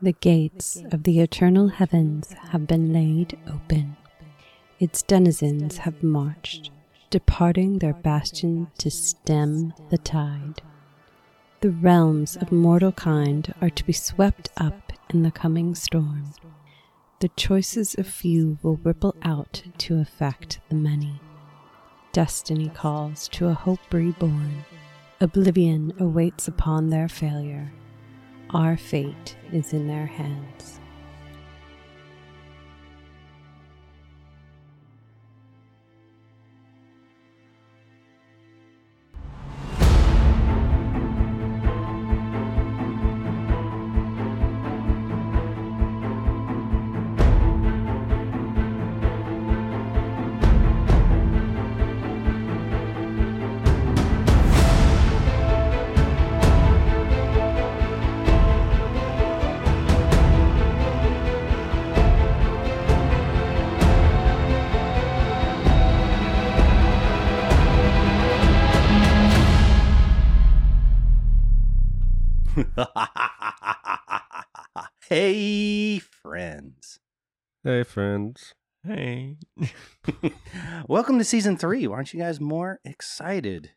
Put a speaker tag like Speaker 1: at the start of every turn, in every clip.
Speaker 1: The gates of the eternal heavens have been laid open. Its denizens have marched, departing their bastion to stem the tide. The realms of mortal kind are to be swept up in the coming storm. The choices of few will ripple out to affect the many. Destiny calls to a hope reborn. Oblivion awaits upon their failure. Our fate is in their hands.
Speaker 2: Hey, friends.
Speaker 3: Hey.
Speaker 2: Welcome to season three. Why Aren't you guys more excited?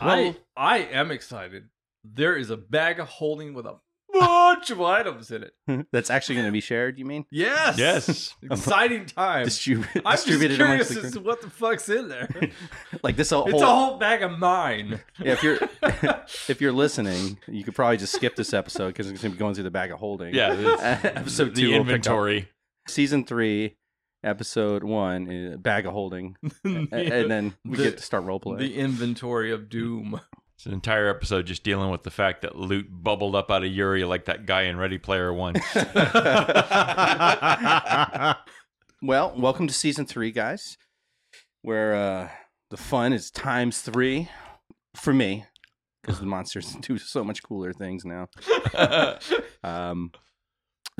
Speaker 4: I I am excited. There is a bag of holding with a bunch of items in it.
Speaker 2: That's actually going to be shared, you mean?
Speaker 4: Yes.
Speaker 3: Yes.
Speaker 4: Exciting time.
Speaker 2: Distribu-
Speaker 4: I'm just
Speaker 2: distributed
Speaker 4: curious
Speaker 2: the
Speaker 4: as to
Speaker 2: group.
Speaker 4: what the fuck's in there.
Speaker 2: Like this whole,
Speaker 4: it's a whole bag of mine.
Speaker 2: yeah, if you're if you're listening, you could probably just skip this episode because it's going to be going through the bag of holding.
Speaker 3: Yeah, it's-
Speaker 2: episode two
Speaker 3: the
Speaker 2: will pick up.
Speaker 3: inventory.
Speaker 2: Season three, episode one, uh, bag of holding, A- and then we
Speaker 4: The-
Speaker 2: get to start role playing.
Speaker 4: the inventory of doom.
Speaker 3: It's an entire episode just dealing with the fact that loot bubbled up out of Uri like that guy in Ready Player One.
Speaker 2: Well, welcome to season three, guys, where uh, the fun is times three for me because the monsters do so much cooler things now. Um,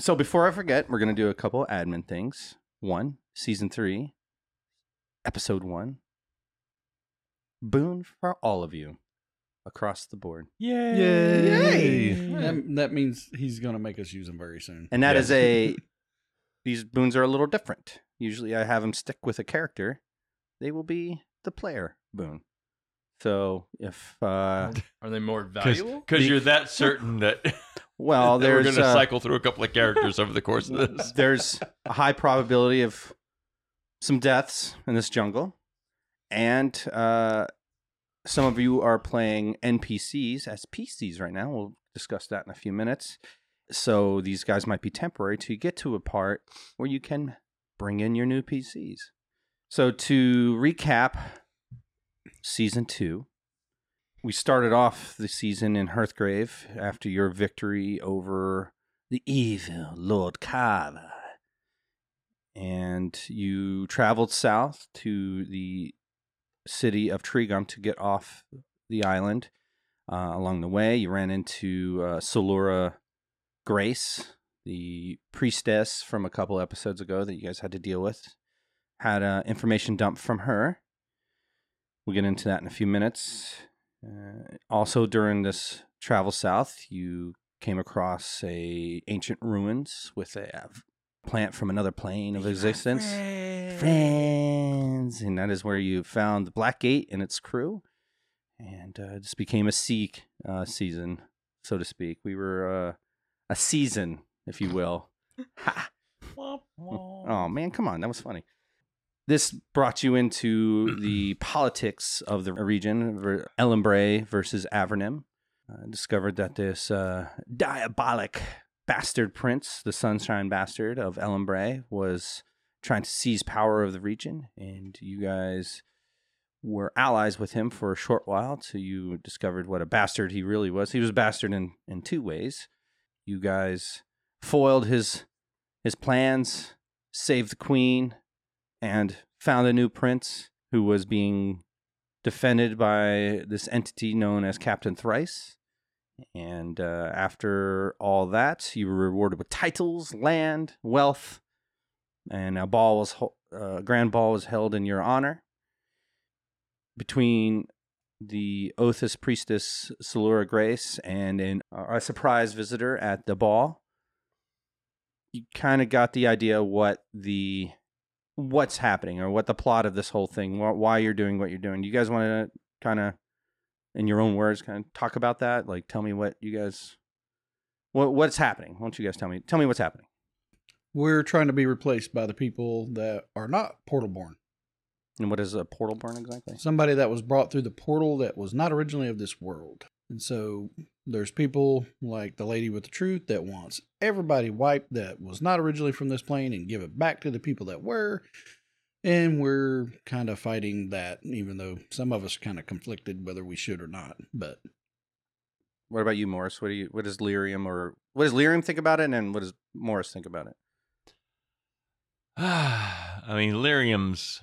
Speaker 2: so before I forget, we're gonna do a couple admin things. One, season three, episode one. Boon for all of you across the board,
Speaker 3: Yay! Yay!
Speaker 5: That, that means he's going to make us use them very soon.
Speaker 2: and that
Speaker 3: Yeah.
Speaker 2: is a. These boons are a little different. Usually, I have them stick with a character. They will be the player boon. So if uh,
Speaker 4: Are they more valuable?
Speaker 3: Because you're that certain that,
Speaker 2: well, there's
Speaker 3: going to
Speaker 2: uh,
Speaker 3: cycle through a couple of characters over the course of this.
Speaker 2: there's a high probability of some deaths in this jungle, and uh, some of you are playing NPCs as PCs right now. We'll discuss that in a few minutes. So these guys might be temporary to you get to a part where you can bring in your new PCs. So to recap, season two. We started off the season in Hearthgrave after your victory over the evil Lord Kava. And you traveled south to the city of Trigum to get off the island. Uh, along the way, you ran into uh, Solura Grace, the priestess from a couple episodes ago that you guys had to deal with. Had uh, information dumped from her. We'll get into that in a few minutes. Uh, also, during this travel south, you came across a ancient ruins with a plant from another plane of existence. Friends, and that is where you found the Black Gate and its crew, and uh, this became a sea uh, season, so to speak. We were uh, a season, if you will. Ha! Oh man, come on, that was funny. This brought you into the politics of the region, Ellenbray versus Avernim. Uh, discovered that this uh, diabolic bastard prince, the Sunshine Bastard of Ellenbray, was trying to seize power of the region, and you guys were allies with him for a short while till you discovered what a bastard he really was. He was a bastard in, in two ways. You guys foiled his his plans, saved the queen, and found a new prince who was being defended by this entity known as Captain Thrice. And uh, after all that, you were rewarded with titles, land, wealth, and a ball was ho- uh, a grand ball was held in your honor. Between the Othis priestess Salura Grace and an, a surprise visitor at the ball, you kind of got the idea what the what's happening or what the plot of this whole thing, why you're doing what you're doing. Do you guys want to kind of, in your own words, kind of talk about that? Like, tell me what you guys, what what's happening? Why don't you guys tell me? Tell me what's happening.
Speaker 5: We're trying to be replaced by the people that are not portal born.
Speaker 2: And what is a portal born exactly?
Speaker 5: Somebody that was brought through the portal that was not originally of this world. And so there's people like the lady with the truth that wants everybody wiped that was not originally from this plane and give it back to the people that were. And we're kind of fighting that, even though some of us kind of conflicted whether we should or not. But
Speaker 2: What about you, Morris? What do you? What does Lirium or what does Lirium think about it, and what does Morris think about it?
Speaker 3: I mean, Lirium's.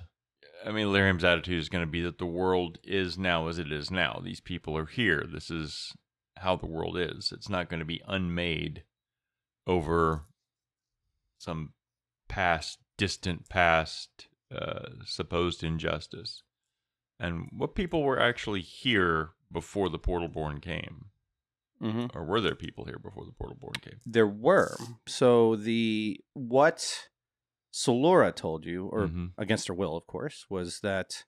Speaker 3: I mean, Lirium's attitude is going to be that the world is now as it is now. These people are here. This is how the world is. It's not going to be unmade over some past, distant past, uh, supposed injustice. And what people were actually here before the Portal Born came?
Speaker 2: Mm-hmm.
Speaker 3: Or were there people here before the Portal Born came?
Speaker 2: There were. So the what Solora told you, or
Speaker 3: Mhm.
Speaker 2: against her will, of course, was that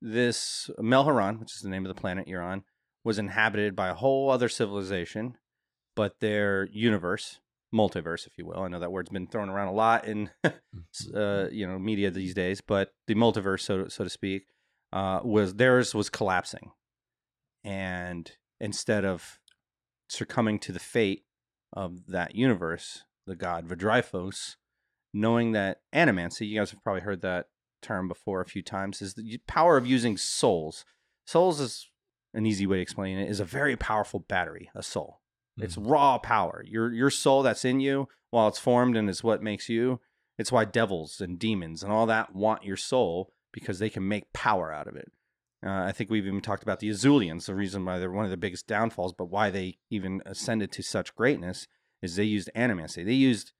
Speaker 2: this Mel'Herron, which is the name of the planet you're on, was inhabited by a whole other civilization, but their universe, multiverse, if you will. I know that word's been thrown around a lot in uh, you know media these days, but the multiverse, so so to speak, uh, was theirs was collapsing, and instead of succumbing to the fate of that universe, the god Vidryphos, knowing that animancy, you guys have probably heard that term before a few times, is the power of using souls. Souls is an easy way to explain it is a very powerful battery, a soul. It's raw power. Your your soul that's in you, while it's formed and is what makes you. It's why devils and demons and all that want your soul because they can make power out of it. Uh, I think we've even talked about the Azulians, the reason why they're one of the biggest downfalls, but why they even ascended to such greatness is they used animancy. They used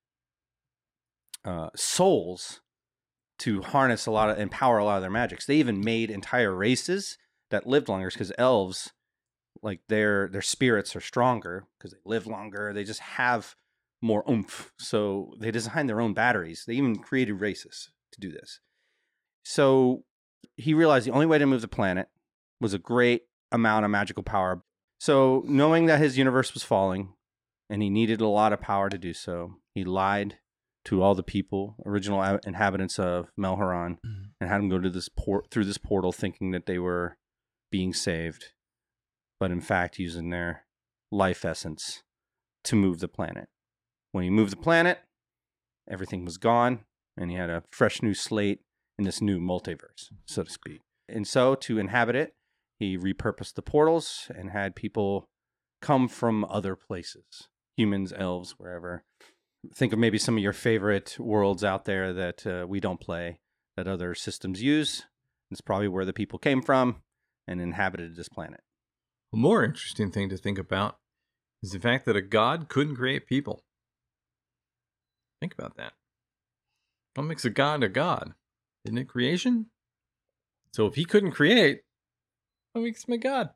Speaker 2: uh, souls to harness a lot of empower a lot of their magics. They even made entire races that lived longer because elves, like their their spirits are stronger because they live longer. They just have more oomph. So they designed their own batteries. They even created races to do this. So he realized the only way to move the planet was a great amount of magical power. So knowing that his universe was falling and he needed a lot of power to do so, he lied to all the people, original inhabitants of Mel'Herron, mm-hmm. and had them go to this port through this portal, thinking that they were being saved, but in fact using their life essence to move the planet. When he moved the planet, everything was gone, and he had a fresh new slate in this new multiverse, so to speak. And so, to inhabit it, he repurposed the portals and had people come from other places humans, elves, wherever. Think of maybe some of your favorite worlds out there that uh, we don't play, that other systems use. It's probably where the people came from and inhabited this planet.
Speaker 4: A more interesting thing to think about is the fact that a god couldn't create people. Think about that. What makes a god a god? Isn't it creation? So if he couldn't create, what makes him a god?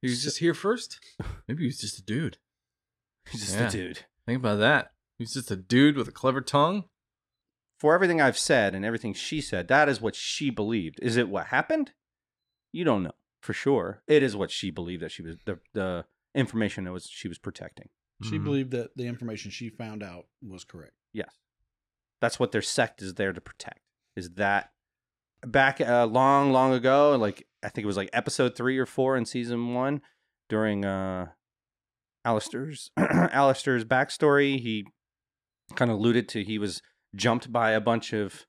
Speaker 4: He was just here first? Maybe he was just a dude.
Speaker 2: He's just
Speaker 4: Yeah.
Speaker 2: a dude.
Speaker 4: Think about that. He's just a dude with a clever tongue.
Speaker 2: For everything I've said and everything she said, that is what she believed. Is it what happened? You don't know for sure. It is what she believed that she was the the information that was she was protecting.
Speaker 5: she
Speaker 3: Mhm.
Speaker 5: believed that the information she found out was correct.
Speaker 2: Yes. That's what their sect is there to protect. Is that back uh, long, long ago, like I think it was like episode three or four in season one, during uh Alister's Alister's backstory, he kind of alluded to he was jumped by a bunch of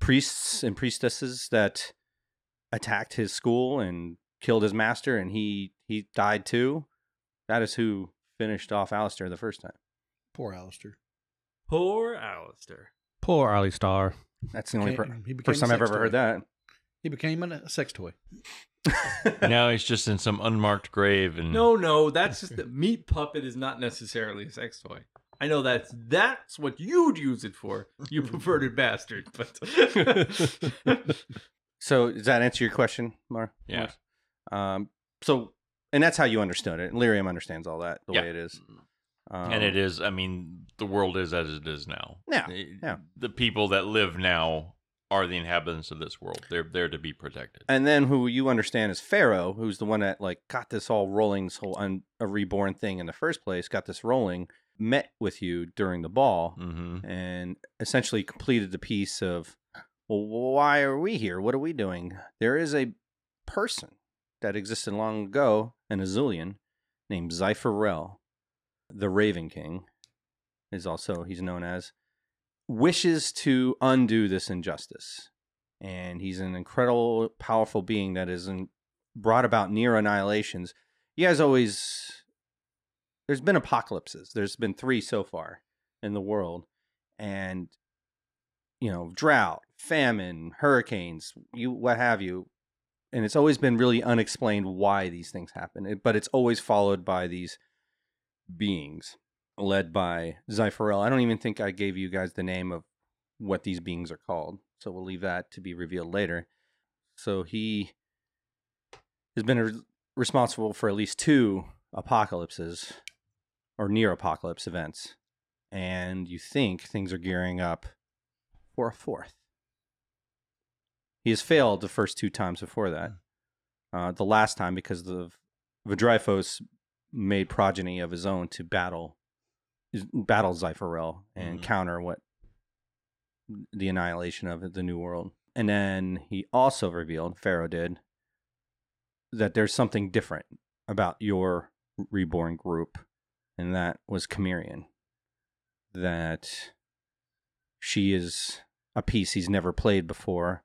Speaker 2: priests and priestesses that attacked his school and killed his master and he he died too. That is who finished off Alister the first time.
Speaker 5: Poor Alister.
Speaker 4: Poor Alister.
Speaker 6: Poor Ali Star.
Speaker 2: That's the only
Speaker 5: Became-
Speaker 2: per- first time I've ever heard that.
Speaker 5: He became a sex toy.
Speaker 3: now he's just in some unmarked grave and
Speaker 4: No, no, that's just the meat puppet is not necessarily a sex toy. I know that's that's what you'd use it for, you perverted bastard. But
Speaker 2: So does that answer your question, Mar?
Speaker 3: Yeah.
Speaker 2: Um. So, and that's how you understood it. And Lirium understands all that the
Speaker 3: Yeah.
Speaker 2: way it is. Um,
Speaker 3: and it is. I mean, the world is as it is now.
Speaker 2: Yeah,
Speaker 3: The-
Speaker 2: yeah.
Speaker 3: The people that live now are the inhabitants of this world. They're there to be protected.
Speaker 2: And then who you understand is Pharaoh, who's the one that like got this all rolling, this whole un- a reborn thing in the first place, got this rolling, met with you during the ball,
Speaker 3: hmm
Speaker 2: and essentially completed the piece of, well, why are we here? What are we doing? There is a person that existed long ago, an Azulian, named Zypharel, the Raven King, is also he's known as, wishes to undo this injustice, and he's an incredible, powerful being that has brought about near annihilations. You guys always. There's been apocalypses. There's been three so far in the world and you know drought famine hurricanes you what have you and it's always been really unexplained why these things happen but it's always followed by these beings led by Zypharel. I don't even think I gave you guys the name of what these beings are called so we'll leave that to be revealed later so he has been re- responsible for at least two apocalypses or near apocalypse events and you think things are gearing up for a fourth. He has failed the first two times before that. Uh, the last time because the Vidryphos made progeny of his own to battle battle Zypharel and
Speaker 3: Mhm.
Speaker 2: counter what the annihilation of the new world. And then he also revealed, Pharaoh did, that there's something different about your reborn group, and that was Chimerian that she is a piece he's never played before.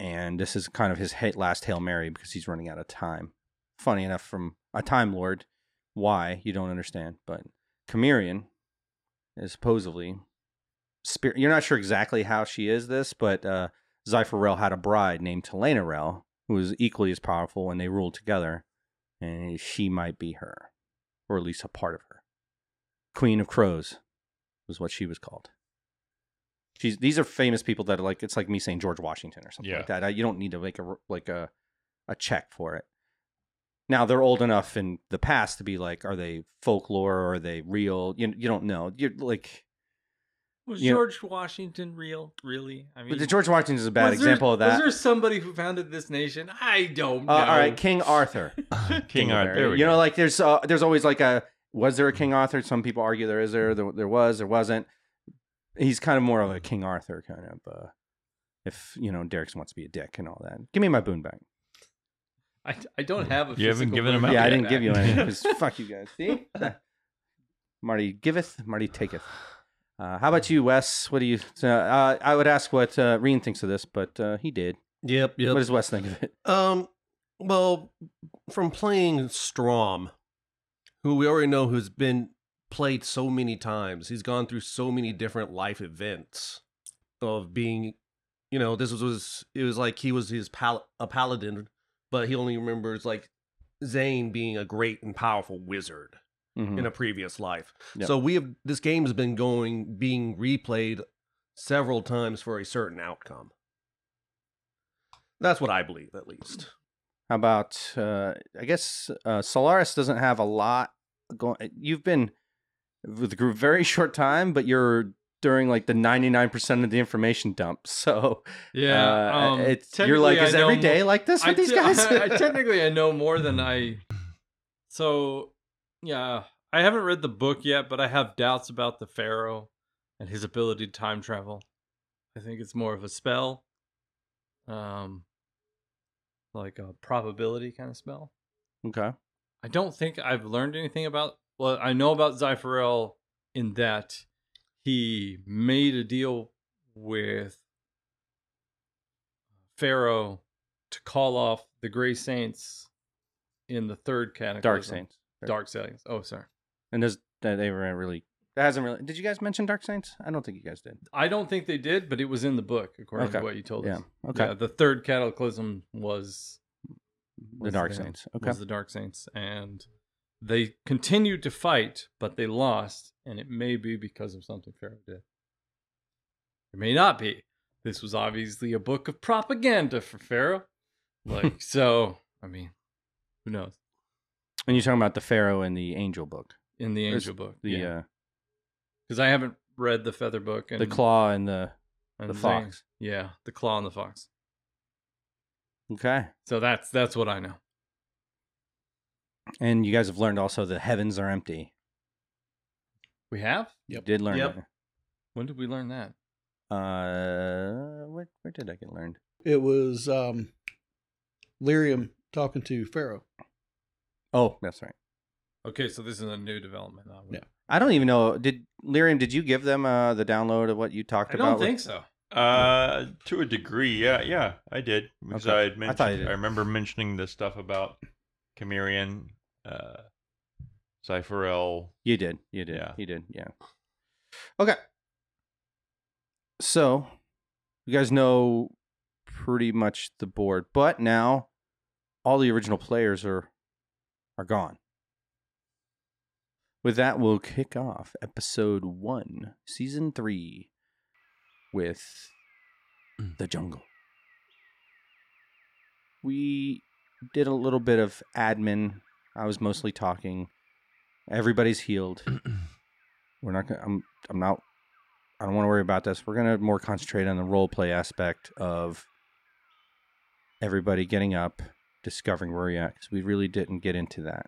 Speaker 2: And this is kind of his last Hail Mary because he's running out of time. Funny enough, from a Time Lord, why you don't understand, but Chimerian is supposedly spirit. You're not sure exactly how she is this, but uh, Zypharel had a bride named Telenarel who was equally as powerful, and they ruled together. And she might be her, or at least a part of her. Queen of Crows was what she was called. She's these are famous people that are like it's like me saying George Washington or something
Speaker 3: Yeah.
Speaker 2: like that. I, you don't need to make a like a a check for it. Now they're old enough in the past to be like, are they folklore or are they real? You you don't know. You're like
Speaker 4: Was
Speaker 2: You know-
Speaker 4: George Washington real? Really? I
Speaker 2: but the George Washington is a bad
Speaker 4: was there-
Speaker 2: example of that.
Speaker 4: Was there somebody who founded this nation? I don't know.
Speaker 2: Uh, all right, King Arthur.
Speaker 3: King Arthur. There we
Speaker 2: you know, like there's uh, there's always like a was there a King Arthur? Some people argue there is there, there there was, there wasn't. He's kind of more of a King Arthur kind of. Uh, if you know Derek wants to be a dick and all that, give me my boon back.
Speaker 4: I, I don't have a.
Speaker 3: You haven't given him out
Speaker 2: yeah, I didn't give you
Speaker 4: back.
Speaker 2: any because fuck you guys. See, Marty giveth, Marty taketh. Uh, how about you, Wes? What do you? Uh, I would ask what uh, Reen thinks of this, but uh, he did.
Speaker 6: Yep, yep.
Speaker 2: What does Wes think of it?
Speaker 6: Um, well, from playing Strom, who we already know who's been played so many times, he's gone through so many different life events of being, you know, this was, was it was like he was his pal- a paladin, but he only remembers like Zane being a great and powerful wizard
Speaker 2: Mhm.
Speaker 6: in a previous life.
Speaker 2: Yep.
Speaker 6: So we have this game has been going being replayed several times for a certain outcome. That's what I believe, at least.
Speaker 2: How about uh, I guess uh, Solaris doesn't have a lot going. You've been with the group very short time, but you're during like the 99% of the information dump. So
Speaker 4: Yeah,
Speaker 2: uh,
Speaker 4: um,
Speaker 2: it's you're like is
Speaker 4: I know mo-
Speaker 2: like this
Speaker 4: I
Speaker 2: with these guys?
Speaker 4: I, technically, I know more than I. So, yeah, I haven't read the book yet, but I have doubts about the Pharaoh and his ability to time travel. I think it's more of a spell, um, like a probability kind of spell.
Speaker 2: okay.
Speaker 4: I don't think I've learned anything about. Well, I know about Zypharel in that he made a deal with Pharaoh to call off the Gray Saints in the third cataclysm.
Speaker 2: Dark Saints.
Speaker 4: Dark Saints. Oh, sorry.
Speaker 2: And does that uh, they were really that hasn't really Did you guys mention Dark Saints? I don't think you guys did.
Speaker 4: I don't think they did, but it was in the book, according
Speaker 2: Okay.
Speaker 4: to what you told
Speaker 2: Yeah.
Speaker 4: us.
Speaker 2: Okay.
Speaker 4: Yeah, the third cataclysm was
Speaker 2: the Dark
Speaker 4: them,
Speaker 2: Saints. Okay.
Speaker 4: Was the Dark Saints, and they continued to fight, but they lost, and it may be because of something Pharaoh did. It may not be. This was obviously a book of propaganda for Pharaoh. Like so, I mean, who knows?
Speaker 2: And you're talking about the Pharaoh in the Angel book.
Speaker 4: in the
Speaker 2: There's
Speaker 4: Angel book.
Speaker 2: the
Speaker 4: yeah,
Speaker 2: uh,
Speaker 4: because I haven't read the Feather book and
Speaker 2: the claw and the
Speaker 4: and
Speaker 2: the fox.
Speaker 4: Yeah, the claw and the fox.
Speaker 2: okay.
Speaker 4: So that's that's what I know.
Speaker 2: And you guys have learned also the heavens are empty.
Speaker 4: We have.
Speaker 2: You
Speaker 5: Yep.
Speaker 2: did learn
Speaker 6: Yep.
Speaker 2: that.
Speaker 4: When did we learn that?
Speaker 2: Uh, where where did I get learned?
Speaker 5: It was um, Lirium talking to Pharaoh.
Speaker 2: Oh, that's right.
Speaker 4: Okay, so this is a new development. I would-
Speaker 5: Yeah.
Speaker 2: I don't even know. Did Lirium? Did you give them uh, the download of what you talked about?
Speaker 4: I
Speaker 2: about?
Speaker 4: don't
Speaker 2: with-
Speaker 4: think so.
Speaker 3: Uh, to a degree, yeah, yeah, I did because
Speaker 2: Okay.
Speaker 3: I had
Speaker 2: I
Speaker 3: mentioned.
Speaker 2: thought
Speaker 3: I,
Speaker 2: you did.
Speaker 3: remember mentioning the stuff about Chimerian, uh, Zypharel.
Speaker 2: You did. You did.
Speaker 3: Yeah.
Speaker 2: You did. Yeah. Okay. So, you guys know pretty much the board, but now all the original players are are gone. With that, we'll kick off episode one, season three, with the jungle. We did a little bit of admin. I was mostly talking. Everybody's healed. We're not gonna. I'm. I'm not. I don't want to worry about this. We're gonna more concentrate on the role play aspect of everybody getting up, discovering where you're at, because we really didn't get into that.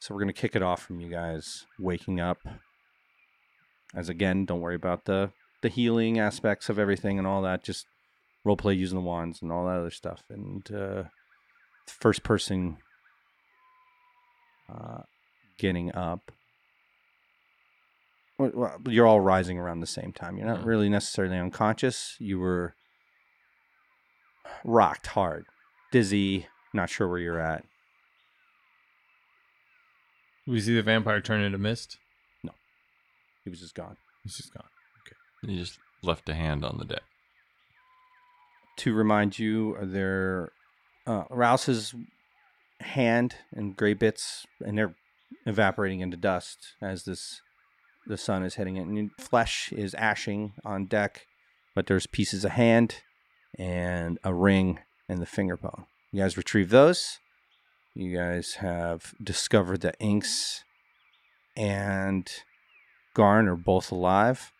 Speaker 2: So we're gonna kick it off from you guys waking up. As again, don't worry about the the healing aspects of everything and all that. Just role play using the wands and all that other stuff. And uh, first person uh, getting up. Well, well, You're all rising around the same time. You're not
Speaker 3: Mhm.
Speaker 2: really necessarily unconscious. You were rocked hard, dizzy, not sure where you're at.
Speaker 4: We see the vampire turn into mist.
Speaker 2: No, he was just gone.
Speaker 4: He's just gone.
Speaker 3: Okay. He just left a hand on the deck.
Speaker 2: to remind you their uh, Rouse's hand and gray bits, and they're evaporating into dust as this the sun is hitting it, and flesh is ashing on deck. But there's pieces of hand and a ring and the finger bone. You guys retrieve those. You guys have discovered that Inks and Garn are both alive.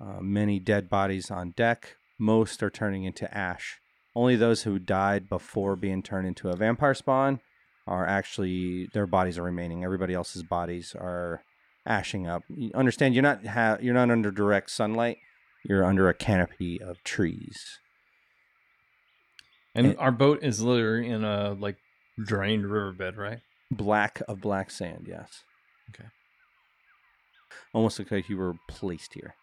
Speaker 2: Uh, many dead bodies on deck. Most are turning into ash. Only those who died before being turned into a vampire spawn are actually their bodies are remaining. Everybody else's bodies are ashing up. You understand? You're not ha- you're not under direct sunlight. You're under a canopy of trees.
Speaker 4: And
Speaker 2: And-
Speaker 4: our boat is literally in a like drained riverbed, right?
Speaker 2: Black of black sand. Yes.
Speaker 4: Okay.
Speaker 2: Almost like you were placed here.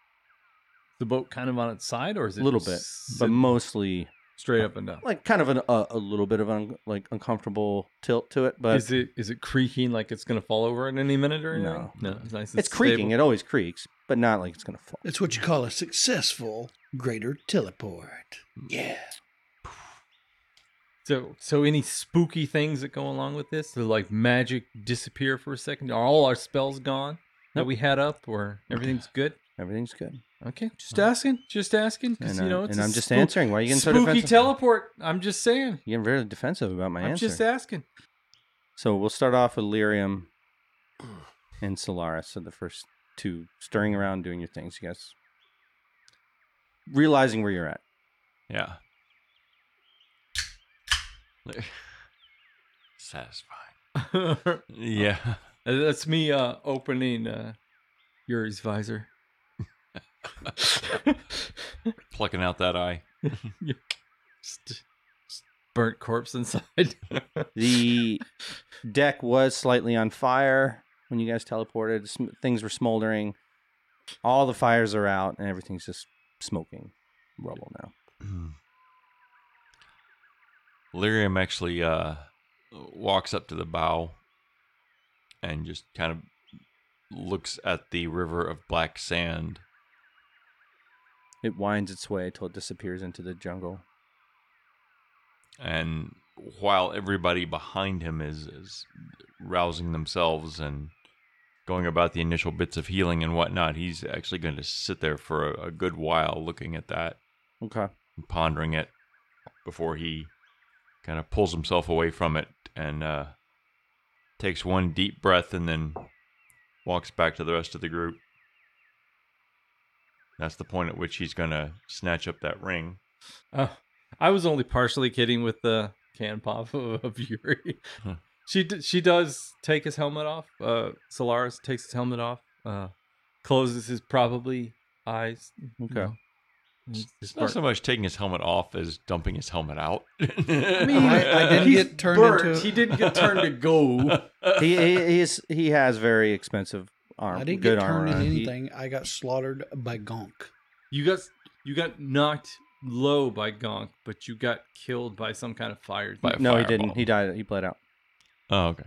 Speaker 4: The boat kind of on its side, or is it
Speaker 2: A little bit,
Speaker 4: sit
Speaker 2: but mostly
Speaker 4: straight up and down?
Speaker 2: like kind of an, a, a little bit of an like uncomfortable tilt to it. But
Speaker 4: is it is it creaking like it's gonna fall over in any minute or anything?
Speaker 2: No.
Speaker 4: no, it's nice. and
Speaker 2: it's creaking.
Speaker 4: stable.
Speaker 2: It always creaks, but not like it's gonna fall.
Speaker 5: It's what you call a successful greater teleport. Yeah.
Speaker 4: So, so any spooky things that go along with this? So like magic disappear for a second? Are all our spells gone that we had up, or everything's good?
Speaker 2: Everything's good.
Speaker 4: Okay, just asking, just asking, because
Speaker 2: And,
Speaker 4: you know
Speaker 2: uh,
Speaker 4: it's
Speaker 2: and
Speaker 4: a
Speaker 2: I'm just
Speaker 4: spook-
Speaker 2: answering. Why are you getting so
Speaker 4: spooky
Speaker 2: defensive?
Speaker 4: teleport. I'm just saying.
Speaker 2: You're getting very defensive about my answer.
Speaker 4: I'm just asking.
Speaker 2: So we'll start off with Lirium and Solaris. So the first two stirring around, doing your things. You guys realizing where you're at.
Speaker 3: Yeah. Satisfying. Yeah.
Speaker 4: That's me uh, opening uh, Uri's visor.
Speaker 3: Plucking out that eye.
Speaker 4: Just- just burnt corpse inside.
Speaker 2: The deck was slightly on fire when you guys teleported. Sm- things were smoldering. All the fires are out, and everything's just smoking rubble now.
Speaker 3: Lirium actually uh, walks up to the bow and just kind of looks at the river of black sand.
Speaker 2: It winds its way till it disappears into the jungle.
Speaker 3: And while everybody behind him is, is rousing themselves and going about the initial bits of healing and whatnot, he's actually going to sit there for a, a good while looking at that
Speaker 2: Okay.
Speaker 3: pondering it before he kind of pulls himself away from it and uh, takes one deep breath and then walks back to the rest of the group. That's the point at which he's going to snatch up that ring.
Speaker 4: Uh, I was only partially kidding with the can pop of, of Uri.
Speaker 3: Huh.
Speaker 4: she d- she does take his helmet off. Uh, Solaris takes his helmet off. Uh, closes his probably eyes. you
Speaker 2: Okay.
Speaker 4: know. His
Speaker 3: It's not so much taking his helmet off as dumping his helmet out. I
Speaker 5: mean, I- I didn't
Speaker 4: He's
Speaker 5: get turned
Speaker 4: burnt.
Speaker 5: into-
Speaker 4: He didn't get turned to go.
Speaker 2: he, he he's he has very expensive arm.
Speaker 5: I didn't
Speaker 2: good
Speaker 5: get
Speaker 2: armor
Speaker 5: turned
Speaker 2: on.
Speaker 5: into uh,
Speaker 2: He-
Speaker 5: anything. I got slaughtered by Gonk.
Speaker 4: You got you got knocked low by Gonk, but you got killed by some kind of fire.
Speaker 3: By a
Speaker 2: no, he didn't. He died. He bled out.
Speaker 3: oh, okay.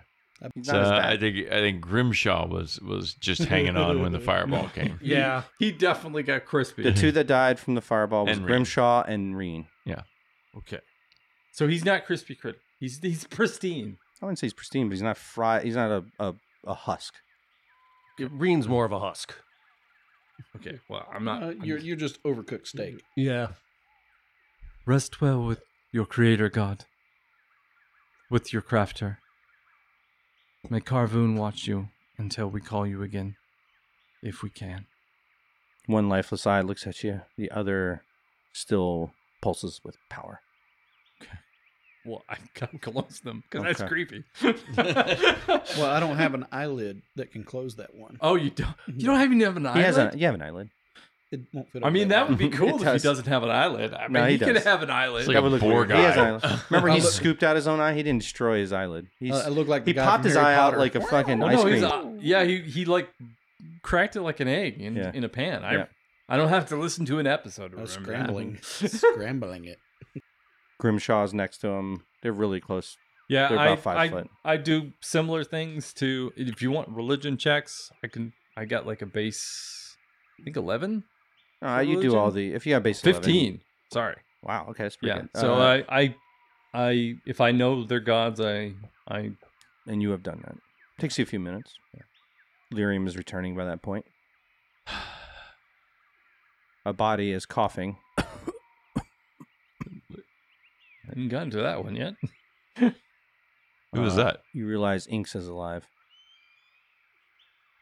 Speaker 2: He's
Speaker 3: So
Speaker 2: not as uh, bad.
Speaker 3: I think I think Grimshaw was was just hanging on when the fireball came.
Speaker 4: yeah, he definitely got crispy.
Speaker 2: the two that died from the fireball was
Speaker 3: And Reen.
Speaker 2: Grimshaw and Reen. Yeah.
Speaker 4: Okay, so he's not crispy crit. He's he's pristine.
Speaker 2: I wouldn't say he's pristine, but he's not fried. He's not a, a, a husk.
Speaker 6: Reen's more of a husk.
Speaker 4: Okay, well I'm not.
Speaker 5: Uh,
Speaker 4: I'm
Speaker 5: you're
Speaker 4: just-
Speaker 5: you're just overcooked steak.
Speaker 6: Yeah.
Speaker 4: Rest well with your creator god. With your crafter. May Carvoon watch you until we call you again. If we can.
Speaker 2: One lifeless eye looks at you. The other still pulses with power.
Speaker 4: Well, I gotta close them because
Speaker 2: Okay.
Speaker 4: that's creepy.
Speaker 5: Well, I don't have an eyelid that can close that one.
Speaker 4: oh, you don't. You don't even have an
Speaker 2: He
Speaker 4: eyelid.
Speaker 2: has a, you have an eyelid.
Speaker 5: It won't fit.
Speaker 4: I
Speaker 5: over
Speaker 4: mean,
Speaker 5: that
Speaker 4: that would be
Speaker 2: It
Speaker 4: cool if he
Speaker 2: does.
Speaker 4: doesn't have an eyelid. I mean,
Speaker 2: No, he
Speaker 4: he, could
Speaker 2: does.
Speaker 4: have an eyelid.
Speaker 3: It's like
Speaker 2: that
Speaker 3: a
Speaker 2: would look
Speaker 3: boar
Speaker 2: weird. He has
Speaker 3: guy.
Speaker 2: an eyelid. Remember, he scooped out his own eye. He didn't destroy his eyelid. He's,
Speaker 5: Uh, I look like the
Speaker 2: he
Speaker 5: guy
Speaker 2: popped
Speaker 5: from
Speaker 2: his
Speaker 5: Harry
Speaker 2: eye out like a fucking
Speaker 4: Oh,
Speaker 2: ice
Speaker 4: no,
Speaker 2: cream.
Speaker 4: he's uh, yeah, he he like cracked it like an egg in,
Speaker 2: Yeah.
Speaker 4: in a pan. I
Speaker 2: Yeah.
Speaker 4: I don't have to listen to an episode to
Speaker 5: I was
Speaker 4: remember that.
Speaker 5: scrambling, scrambling it.
Speaker 2: Grimshaw's next to him. They're really close.
Speaker 4: Yeah,
Speaker 2: They're
Speaker 4: I,
Speaker 2: about five
Speaker 4: I,
Speaker 2: foot.
Speaker 4: I do similar things to if you want religion checks, I can I got like a base I think 11,
Speaker 2: Uh, you do all the if you have base 11.
Speaker 4: 15. Sorry.
Speaker 2: Wow. Okay, that's pretty
Speaker 4: Yeah.
Speaker 2: good.
Speaker 4: So
Speaker 2: Uh,
Speaker 4: I I I if I know their gods, I I
Speaker 2: and you have done that. Takes you a few minutes. Lirium is returning by that point. A body is coughing.
Speaker 4: Hadn't gotten to that one yet.
Speaker 3: Who was
Speaker 2: Uh,
Speaker 3: that?
Speaker 2: You realize Inks is alive.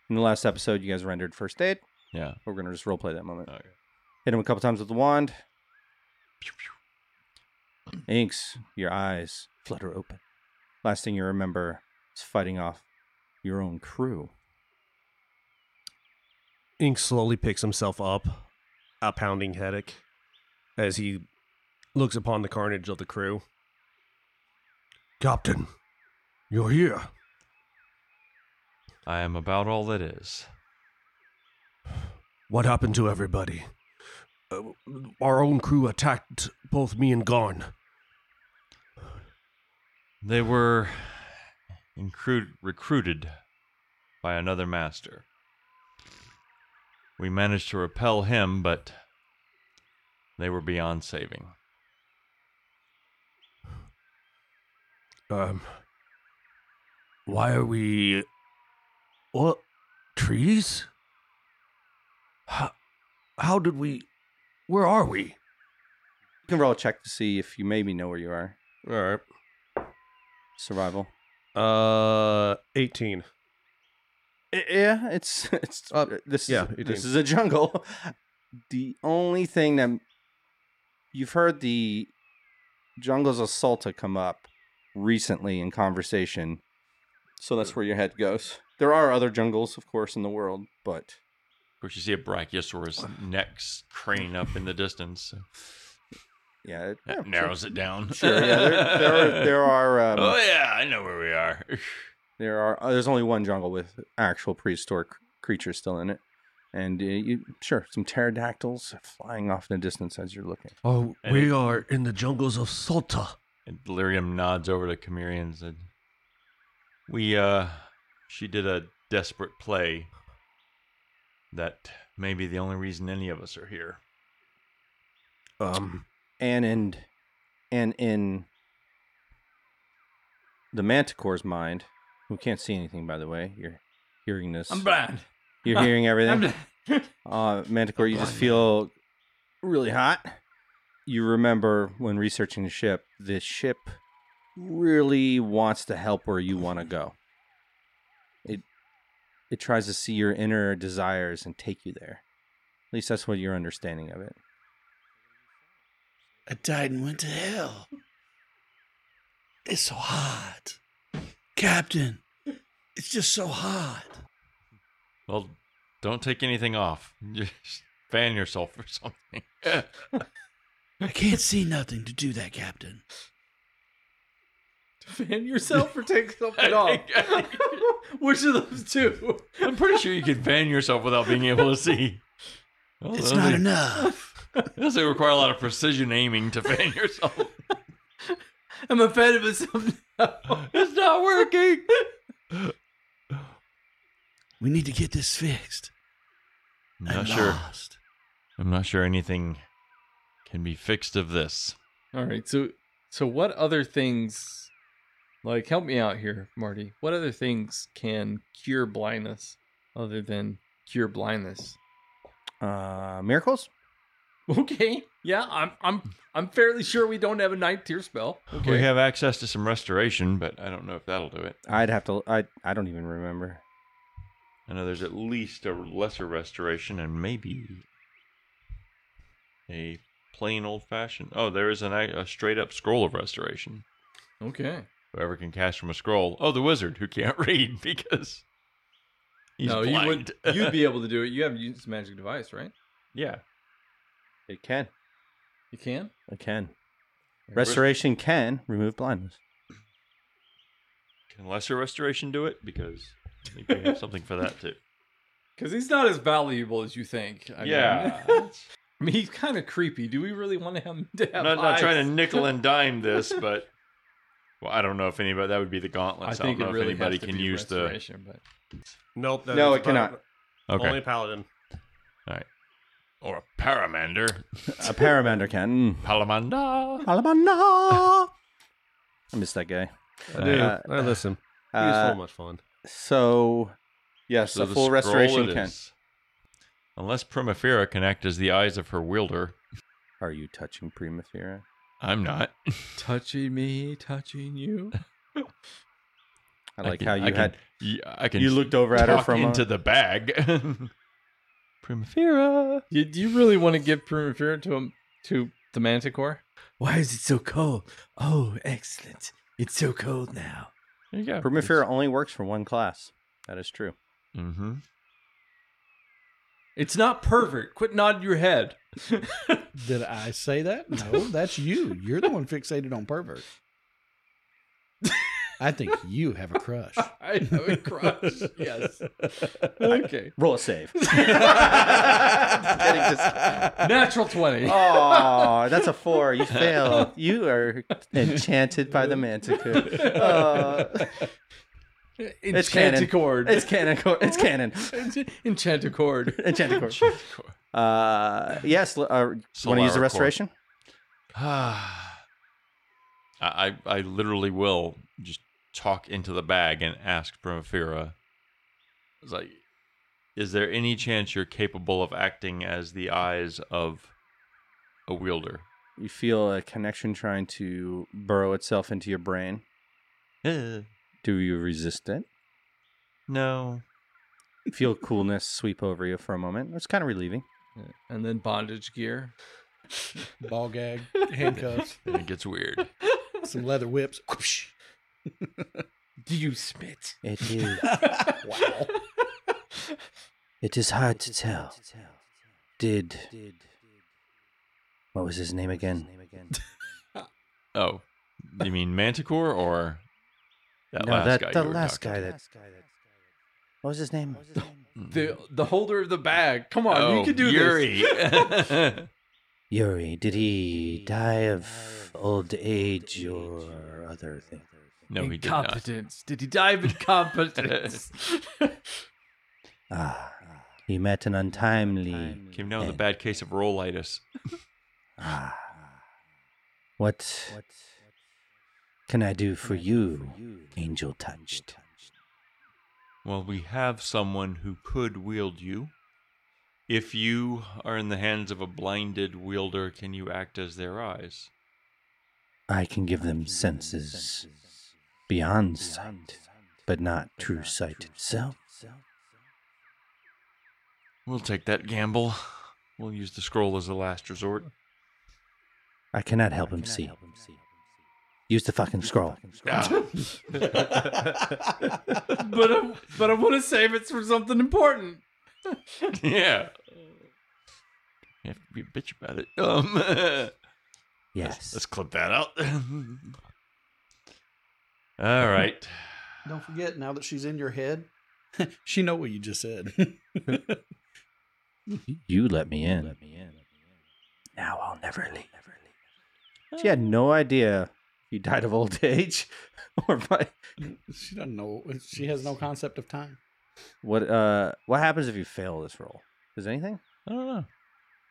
Speaker 2: In the last episode, you guys rendered first aid.
Speaker 3: Yeah.
Speaker 2: We're gonna just roleplay that moment.
Speaker 3: Okay.
Speaker 2: Hit him a couple times with the wand. Inks, your eyes flutter open. Last thing you remember is fighting off your own crew.
Speaker 6: Ink slowly picks himself up, a pounding headache, as he looks upon the carnage of the crew. Captain, you're here.
Speaker 3: I am about all that is.
Speaker 6: What happened to everybody? Uh, our own crew attacked both me and Garn.
Speaker 3: They were incru- recruited by another master. We managed to repel him, but they were beyond saving.
Speaker 6: Um, why are we. What? Trees? How, how did we. Where are we?
Speaker 2: You can roll a check to see if you maybe know where you are.
Speaker 6: All right.
Speaker 2: Survival.
Speaker 6: Uh, 18.
Speaker 2: Yeah, it's it's
Speaker 6: Uh,
Speaker 2: this
Speaker 6: yeah,
Speaker 2: is, this
Speaker 6: is.
Speaker 2: is a jungle. The only thing that you've heard the jungles of Sulta come up recently in conversation, so that's where your head goes. There are other jungles, of course, in the world, but
Speaker 3: Of course, you see a Brachiosaurus neck craning up in the distance. So
Speaker 2: yeah, it,
Speaker 3: that
Speaker 2: yeah,
Speaker 3: narrows it down.
Speaker 2: Sure, yeah, there, there are there are um,
Speaker 3: oh yeah, I know where we are.
Speaker 2: there are uh, there's only one jungle with actual prehistoric creatures still in it, and uh, you sure some pterodactyls flying off in the distance as you're looking.
Speaker 6: Oh,
Speaker 3: And
Speaker 6: we
Speaker 3: it-
Speaker 6: are in the jungles of Sulta.
Speaker 3: And Delirium nods over to Chimera and said, "We, uh, she did a desperate play. That may be the only reason any of us are here.
Speaker 6: Um,
Speaker 2: and in and in the manticore's mind who can't see anything by the way you're hearing this
Speaker 4: I'm blind.
Speaker 2: you're hearing
Speaker 4: I'm
Speaker 2: everything uh manticore you just feel really hot you remember when researching the ship this ship really wants to help where you want to go It it tries to see your inner desires and take you there. At least that's what your understanding of it.
Speaker 5: I died and went to hell. It's so hot. Captain, it's just so hot.
Speaker 3: Well, don't take anything off. Just fan yourself or something.
Speaker 5: I can't see nothing to do that, Captain.
Speaker 4: Fan yourself or take something off.
Speaker 3: think- I
Speaker 4: Which of those two?
Speaker 3: I'm pretty sure you can fan yourself without being able to see. Well,
Speaker 5: It's
Speaker 3: it
Speaker 5: not
Speaker 3: doesn't-
Speaker 5: enough.
Speaker 3: It doesn't require a lot of precision aiming to fan yourself.
Speaker 4: I'm offended with something.
Speaker 3: it's not working.
Speaker 5: We need to get this fixed.
Speaker 3: I'm
Speaker 5: I'm
Speaker 3: not sure.
Speaker 5: lost.
Speaker 3: I'm not sure anything can be fixed of this.
Speaker 4: All right, so so what other things like help me out here, Marty. What other things can cure blindness other than cure blindness?
Speaker 2: Uh, miracles?
Speaker 4: Okay. Yeah, I'm I'm I'm fairly sure we don't have a ninth tier spell. Okay.
Speaker 3: We have access to some restoration, but I don't know if that'll do it.
Speaker 2: I'd have to. I I don't even remember.
Speaker 3: I know there's at least a lesser restoration and maybe a plain old fashioned. Oh, there is an, a straight up scroll of restoration.
Speaker 4: okay.
Speaker 3: Whoever can cast from a scroll. Oh, the wizard who can't read because he's
Speaker 4: no, you
Speaker 3: blind.
Speaker 4: would you'd be able to do it. You have used magic device, right?
Speaker 3: yeah.
Speaker 2: It can.
Speaker 4: You can.
Speaker 2: It can. Restoration can remove blindness.
Speaker 3: Can lesser restoration do it? Because I think we have something for that too.
Speaker 4: Because he's not as valuable as you think. I mean-
Speaker 3: yeah.
Speaker 4: I mean, he's kind of creepy. Do we really want him to have
Speaker 3: I'm not, not trying to nickel and dime this, but well, I don't know if anybody that would be the
Speaker 4: I
Speaker 3: gauntlets. I,
Speaker 4: think
Speaker 3: don't
Speaker 4: it
Speaker 3: know
Speaker 4: really
Speaker 3: if anybody can use the.
Speaker 4: restoration, but
Speaker 6: Nope. that
Speaker 2: No, it cannot.
Speaker 3: Okay.
Speaker 6: Only paladin. All right.
Speaker 3: Or a paramander.
Speaker 2: A paramander can. Mm.
Speaker 3: Palamander.
Speaker 2: Alabama. I miss that guy.
Speaker 6: I do.
Speaker 2: Uh,
Speaker 6: I listen. He was
Speaker 2: Uh,
Speaker 6: so much fun.
Speaker 2: so, yes,
Speaker 3: So
Speaker 2: a full restoration
Speaker 3: it
Speaker 2: can.
Speaker 3: is. Unless Primavera can act as the eyes of her wielder.
Speaker 2: Are you touching Primavera?
Speaker 3: I'm not.
Speaker 4: touching me, touching you.
Speaker 2: I like
Speaker 3: can-
Speaker 2: how you
Speaker 3: I can-
Speaker 2: had.
Speaker 3: Yeah, I can.
Speaker 2: You looked over at her
Speaker 3: talk
Speaker 2: from a-
Speaker 3: into the bag. Primavera.
Speaker 4: You, do you really want to give Primavera to him to the Manticore? Why is it so cold? Oh, excellent! It's so cold now.
Speaker 3: There you go.
Speaker 2: Primavera only works for one class. That is true.
Speaker 3: Mm-hmm.
Speaker 4: It's not pervert. Quit nodding your head.
Speaker 5: Did I say that? No, that's you. You're the one fixated on pervert. I think you have a crush.
Speaker 4: I have a crush. yes. Okay.
Speaker 2: Roll a save.
Speaker 4: Natural twenty.
Speaker 2: Oh, that's a four. You fail. You are enchanted by the manticore. Uh, It's canon.
Speaker 4: Enchanticord.
Speaker 2: it's canon. It's canon.
Speaker 4: Enchanticord.
Speaker 2: Enchanticore. Uh, yes. Uh, want to use the restoration?
Speaker 3: I, I I literally will just talk into the bag and ask Primavera. It's like, is there any chance you're capable of acting as the eyes of a wielder?
Speaker 2: You feel a connection trying to burrow itself into your brain. Do you resist it?
Speaker 3: no.
Speaker 2: Feel coolness sweep over you for a moment. It's kind of relieving.
Speaker 4: and then bondage gear.
Speaker 5: Ball gag, handcuffs,
Speaker 3: And it gets weird.
Speaker 5: some leather whips. Whoosh.
Speaker 4: Do you spit?
Speaker 2: It is.
Speaker 5: Wow.
Speaker 2: It is hard to tell. Did. What was his name again?
Speaker 3: Oh, you mean Manticore or that
Speaker 2: no,
Speaker 3: last
Speaker 2: that
Speaker 3: guy?
Speaker 2: the
Speaker 3: you were
Speaker 2: last
Speaker 3: talking
Speaker 2: guy
Speaker 3: to?
Speaker 2: that. What was his name?
Speaker 4: The the holder of the bag. Come on,
Speaker 3: oh,
Speaker 4: you can do
Speaker 3: Uri.
Speaker 4: this.
Speaker 2: Uri. Uri, did he die of old age or other thing?
Speaker 3: no, he did not.
Speaker 4: Incompetence. Did he die of incompetence?
Speaker 2: Ah, he met an untimely.
Speaker 3: Came down with a bad case of rollitis.
Speaker 2: Ah. What can I do for you, angel touched?
Speaker 3: Well, we have someone who could wield you. If you are in the hands of a blinded wielder, can you act as their eyes?
Speaker 2: I can give them senses beyond sight, but not true sight itself.
Speaker 3: We'll take that gamble. We'll use the scroll as a last resort.
Speaker 2: I cannot help him see. Use the fucking scroll.
Speaker 4: but I, but I want to save it for something important.
Speaker 3: yeah. You have to be a bitch about it. Um,
Speaker 2: Yes.
Speaker 3: let's clip that out. All right.
Speaker 5: Don't forget, now that she's in your head, she know what you just said.
Speaker 2: You let me in. Now I'll never leave. She had no idea he died of old age, or by
Speaker 5: she doesn't know. She has no concept of time.
Speaker 2: what. Uh, what happens if you fail this roll? Does anything?
Speaker 3: I don't know.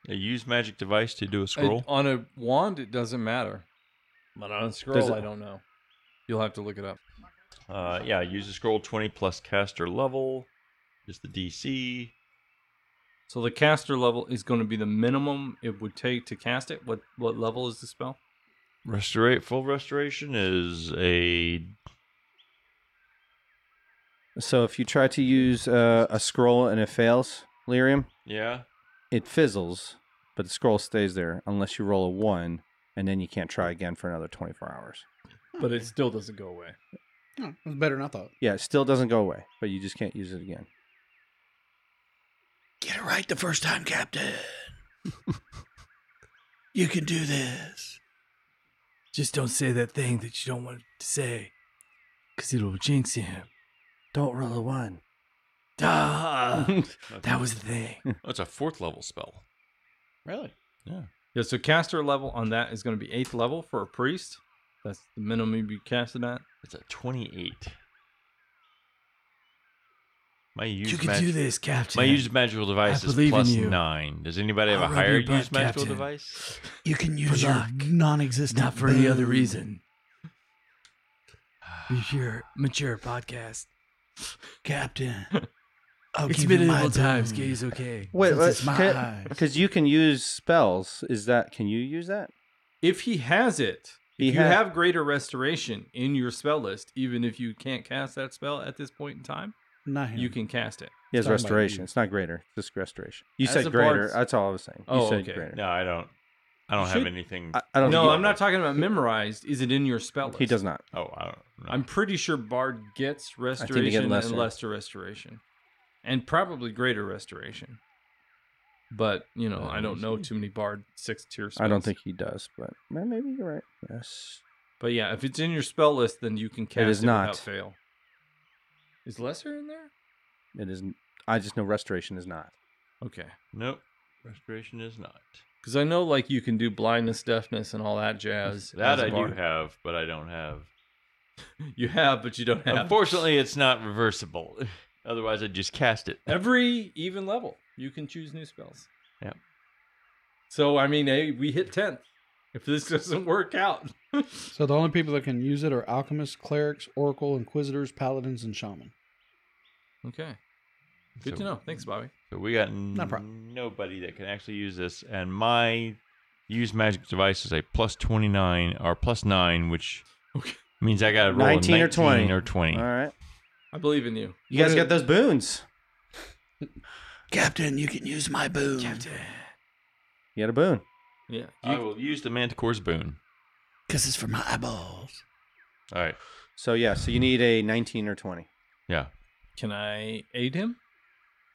Speaker 3: A use magic device to do a
Speaker 4: It-
Speaker 3: scroll.
Speaker 4: on a wand, it doesn't matter. But on a
Speaker 2: Does
Speaker 4: scroll,
Speaker 2: it-
Speaker 4: I don't know. You'll have to look it up.
Speaker 3: Uh, yeah, use a scroll 20 plus caster level. Is the DC.
Speaker 4: So the caster level is going to be the minimum it would take to cast it. What what level is the spell?
Speaker 3: Restorate full restoration is a
Speaker 2: So if you try to use uh, a scroll and it fails, Lirium,
Speaker 3: yeah.
Speaker 2: it fizzles, but the scroll stays there unless you roll a one, and then you can't try again for another 24 hours.
Speaker 4: But it still doesn't go away.
Speaker 5: Oh, it was better than I thought.
Speaker 2: Yeah, it still doesn't go away, but you just can't use it again.
Speaker 5: Get it right the first time, Captain. you can do this.
Speaker 4: Just don't say that thing that you don't want to say, because it'll jinx him.
Speaker 2: Don't roll a one.
Speaker 4: Duh. that was the thing.
Speaker 3: Oh, it's a fourth level spell.
Speaker 5: Really?
Speaker 3: Yeah.
Speaker 4: Yeah, so caster level on that is going to be eighth level for a priest. That's the minimum you be casted at.
Speaker 3: It's a 28. My use
Speaker 7: You can
Speaker 3: mag-
Speaker 7: do this, Captain.
Speaker 3: My use magical device is
Speaker 7: believe
Speaker 3: plus
Speaker 7: you.
Speaker 3: nine. Does anybody have
Speaker 7: I'll
Speaker 3: a higher
Speaker 7: your butt,
Speaker 3: use magical
Speaker 7: Captain.
Speaker 3: device?
Speaker 5: You can use
Speaker 7: For
Speaker 5: your
Speaker 7: luck.
Speaker 5: non-existent.
Speaker 7: Not for any other reason. Mature, mature podcast.
Speaker 5: Captain. I'll
Speaker 7: it's
Speaker 5: give
Speaker 7: been
Speaker 5: you
Speaker 7: a
Speaker 5: my
Speaker 7: little time.
Speaker 5: boom.
Speaker 7: Okay.
Speaker 2: Wait,
Speaker 5: Since it's my eyes.
Speaker 2: because you can use spells. Is that can you use that?
Speaker 4: If he has it,
Speaker 2: He
Speaker 4: you
Speaker 2: ha-
Speaker 4: have greater restoration in your spell list, even if you can't cast that spell at this point in time,
Speaker 5: Not him.
Speaker 4: you can cast it.
Speaker 2: He has
Speaker 5: Talking about
Speaker 2: restoration.
Speaker 5: you.
Speaker 2: It's not greater. It's just restoration. You
Speaker 4: As
Speaker 2: said greater.
Speaker 4: bard's-
Speaker 2: That's all I was saying. You
Speaker 4: Oh,
Speaker 2: said
Speaker 4: okay.
Speaker 2: greater.
Speaker 3: No, I don't. I don't have
Speaker 4: Should-
Speaker 3: anything.
Speaker 2: I, I don't.
Speaker 4: No,
Speaker 2: think
Speaker 4: I'm not talking about memorized. Is it in your spell list?
Speaker 2: He, he does not.
Speaker 3: oh, I don't. No.
Speaker 4: I'm pretty sure Bard gets
Speaker 2: they get
Speaker 4: restoration
Speaker 2: lesser.
Speaker 4: and lesser restoration, and probably greater restoration. But you know, I don't know too many Bard six tier spells.
Speaker 2: I don't think he does, but well, maybe you're right. Yes.
Speaker 4: But yeah, if it's in your spell list, then you can cast it,
Speaker 2: is
Speaker 4: without
Speaker 2: not.
Speaker 4: fail. Is lesser in there?
Speaker 2: It isn't. I just know restoration is not.
Speaker 4: Okay.
Speaker 3: Nope. Restoration is not.
Speaker 4: Because I know, like, you can do blindness, deafness, and all that jazz.
Speaker 3: That
Speaker 4: as a
Speaker 3: I do
Speaker 4: bard.
Speaker 3: have, but I don't have.
Speaker 4: You have, but you don't have.
Speaker 3: Unfortunately, it's not reversible. Otherwise, I'd just cast it.
Speaker 4: Every even level, you can choose new spells.
Speaker 3: Yep.
Speaker 4: So I mean, hey, we hit tenth. If this doesn't work out,
Speaker 5: So the only people that can use it are alchemists, clerics, oracle, inquisitors, paladins, and shaman.
Speaker 4: okay. Good
Speaker 3: So-
Speaker 4: to know. Thanks, Bobby.
Speaker 3: So we got
Speaker 5: No problem.
Speaker 3: nobody that can actually use this, and my use magic device is a plus twenty nine or plus nine, which
Speaker 4: Okay.
Speaker 3: means I got to roll
Speaker 2: 19
Speaker 3: a
Speaker 2: or 20.
Speaker 3: or twenty.
Speaker 2: All right.
Speaker 4: I believe in you.
Speaker 2: You guys
Speaker 5: What
Speaker 2: got
Speaker 5: is-
Speaker 2: those boons.
Speaker 5: Captain, you can use my boon.
Speaker 7: Captain.
Speaker 2: You got a boon.
Speaker 4: Yeah.
Speaker 3: I
Speaker 4: You,
Speaker 3: will use the Manticore's boon.
Speaker 5: Because it's for my eyeballs.
Speaker 3: All right.
Speaker 2: So yeah. So you need a 19 or 20.
Speaker 3: Yeah.
Speaker 4: can I aid him?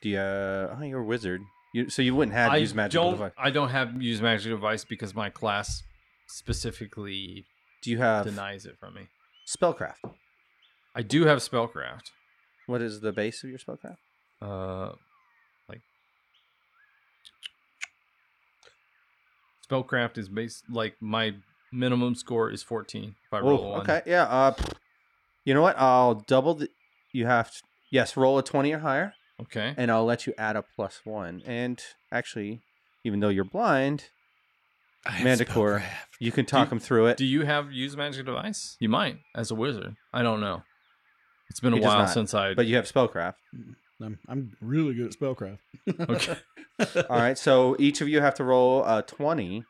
Speaker 2: Do you? Uh, oh, you're a wizard. You, so you wouldn't have
Speaker 4: I
Speaker 2: use magical
Speaker 4: don't.
Speaker 2: device.
Speaker 4: I don't have use magic device because my class specifically
Speaker 2: Do you have
Speaker 4: denies it from me.
Speaker 2: spellcraft?
Speaker 4: I do have spellcraft.
Speaker 2: What is the base of your spellcraft?
Speaker 4: Uh, spellcraft is based like my minimum score is fourteen. If I roll a
Speaker 2: Oh,
Speaker 4: one.
Speaker 2: okay. Yeah. Uh, you know what? I'll double the. You have to. Yes, roll a 20 or higher,
Speaker 4: Okay.
Speaker 2: and I'll let you add a plus one. And actually, even though you're blind,
Speaker 5: I have
Speaker 2: Manticore, you can talk
Speaker 4: Do-
Speaker 2: him through it.
Speaker 4: Do you have use magic device? You might as a wizard. I don't know. It's been a
Speaker 2: He does
Speaker 4: while
Speaker 2: not,
Speaker 4: since I.
Speaker 2: but you have spellcraft.
Speaker 5: I'm, I'm really good at spellcraft.
Speaker 4: Okay.
Speaker 2: All right. So each of you have to roll a 20,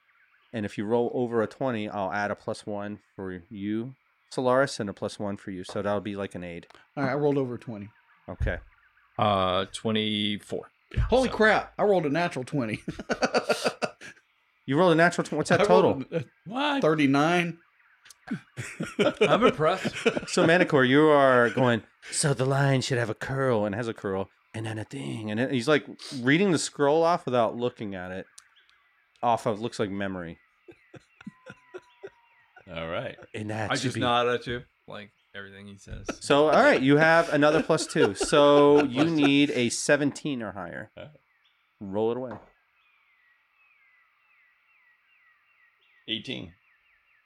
Speaker 2: and if you roll over a 20, I'll add a plus one for you, Solaris, and a plus one for you. So that'll be like an aid.
Speaker 5: All right, I rolled over 20.
Speaker 2: Okay.
Speaker 4: uh, twenty four.
Speaker 5: Holy
Speaker 3: So-
Speaker 5: crap! I rolled a natural twenty.
Speaker 2: You rolled a natural. Tw- what's that
Speaker 5: I
Speaker 2: total?
Speaker 5: rolled a
Speaker 7: What?
Speaker 5: Thirty-nine.
Speaker 7: I'm impressed.
Speaker 2: So Manticore, you are going. So the lion should have a curl and has a curl, and then a thing, and then he's like reading the scroll off without looking at it. Off of looks like memory,
Speaker 3: All right.
Speaker 2: and that
Speaker 7: I
Speaker 2: should
Speaker 7: just
Speaker 2: be.
Speaker 7: nod at you, like everything he says.
Speaker 2: So all right, you have another plus two. So you need a seventeen or higher. Roll it away.
Speaker 3: 18.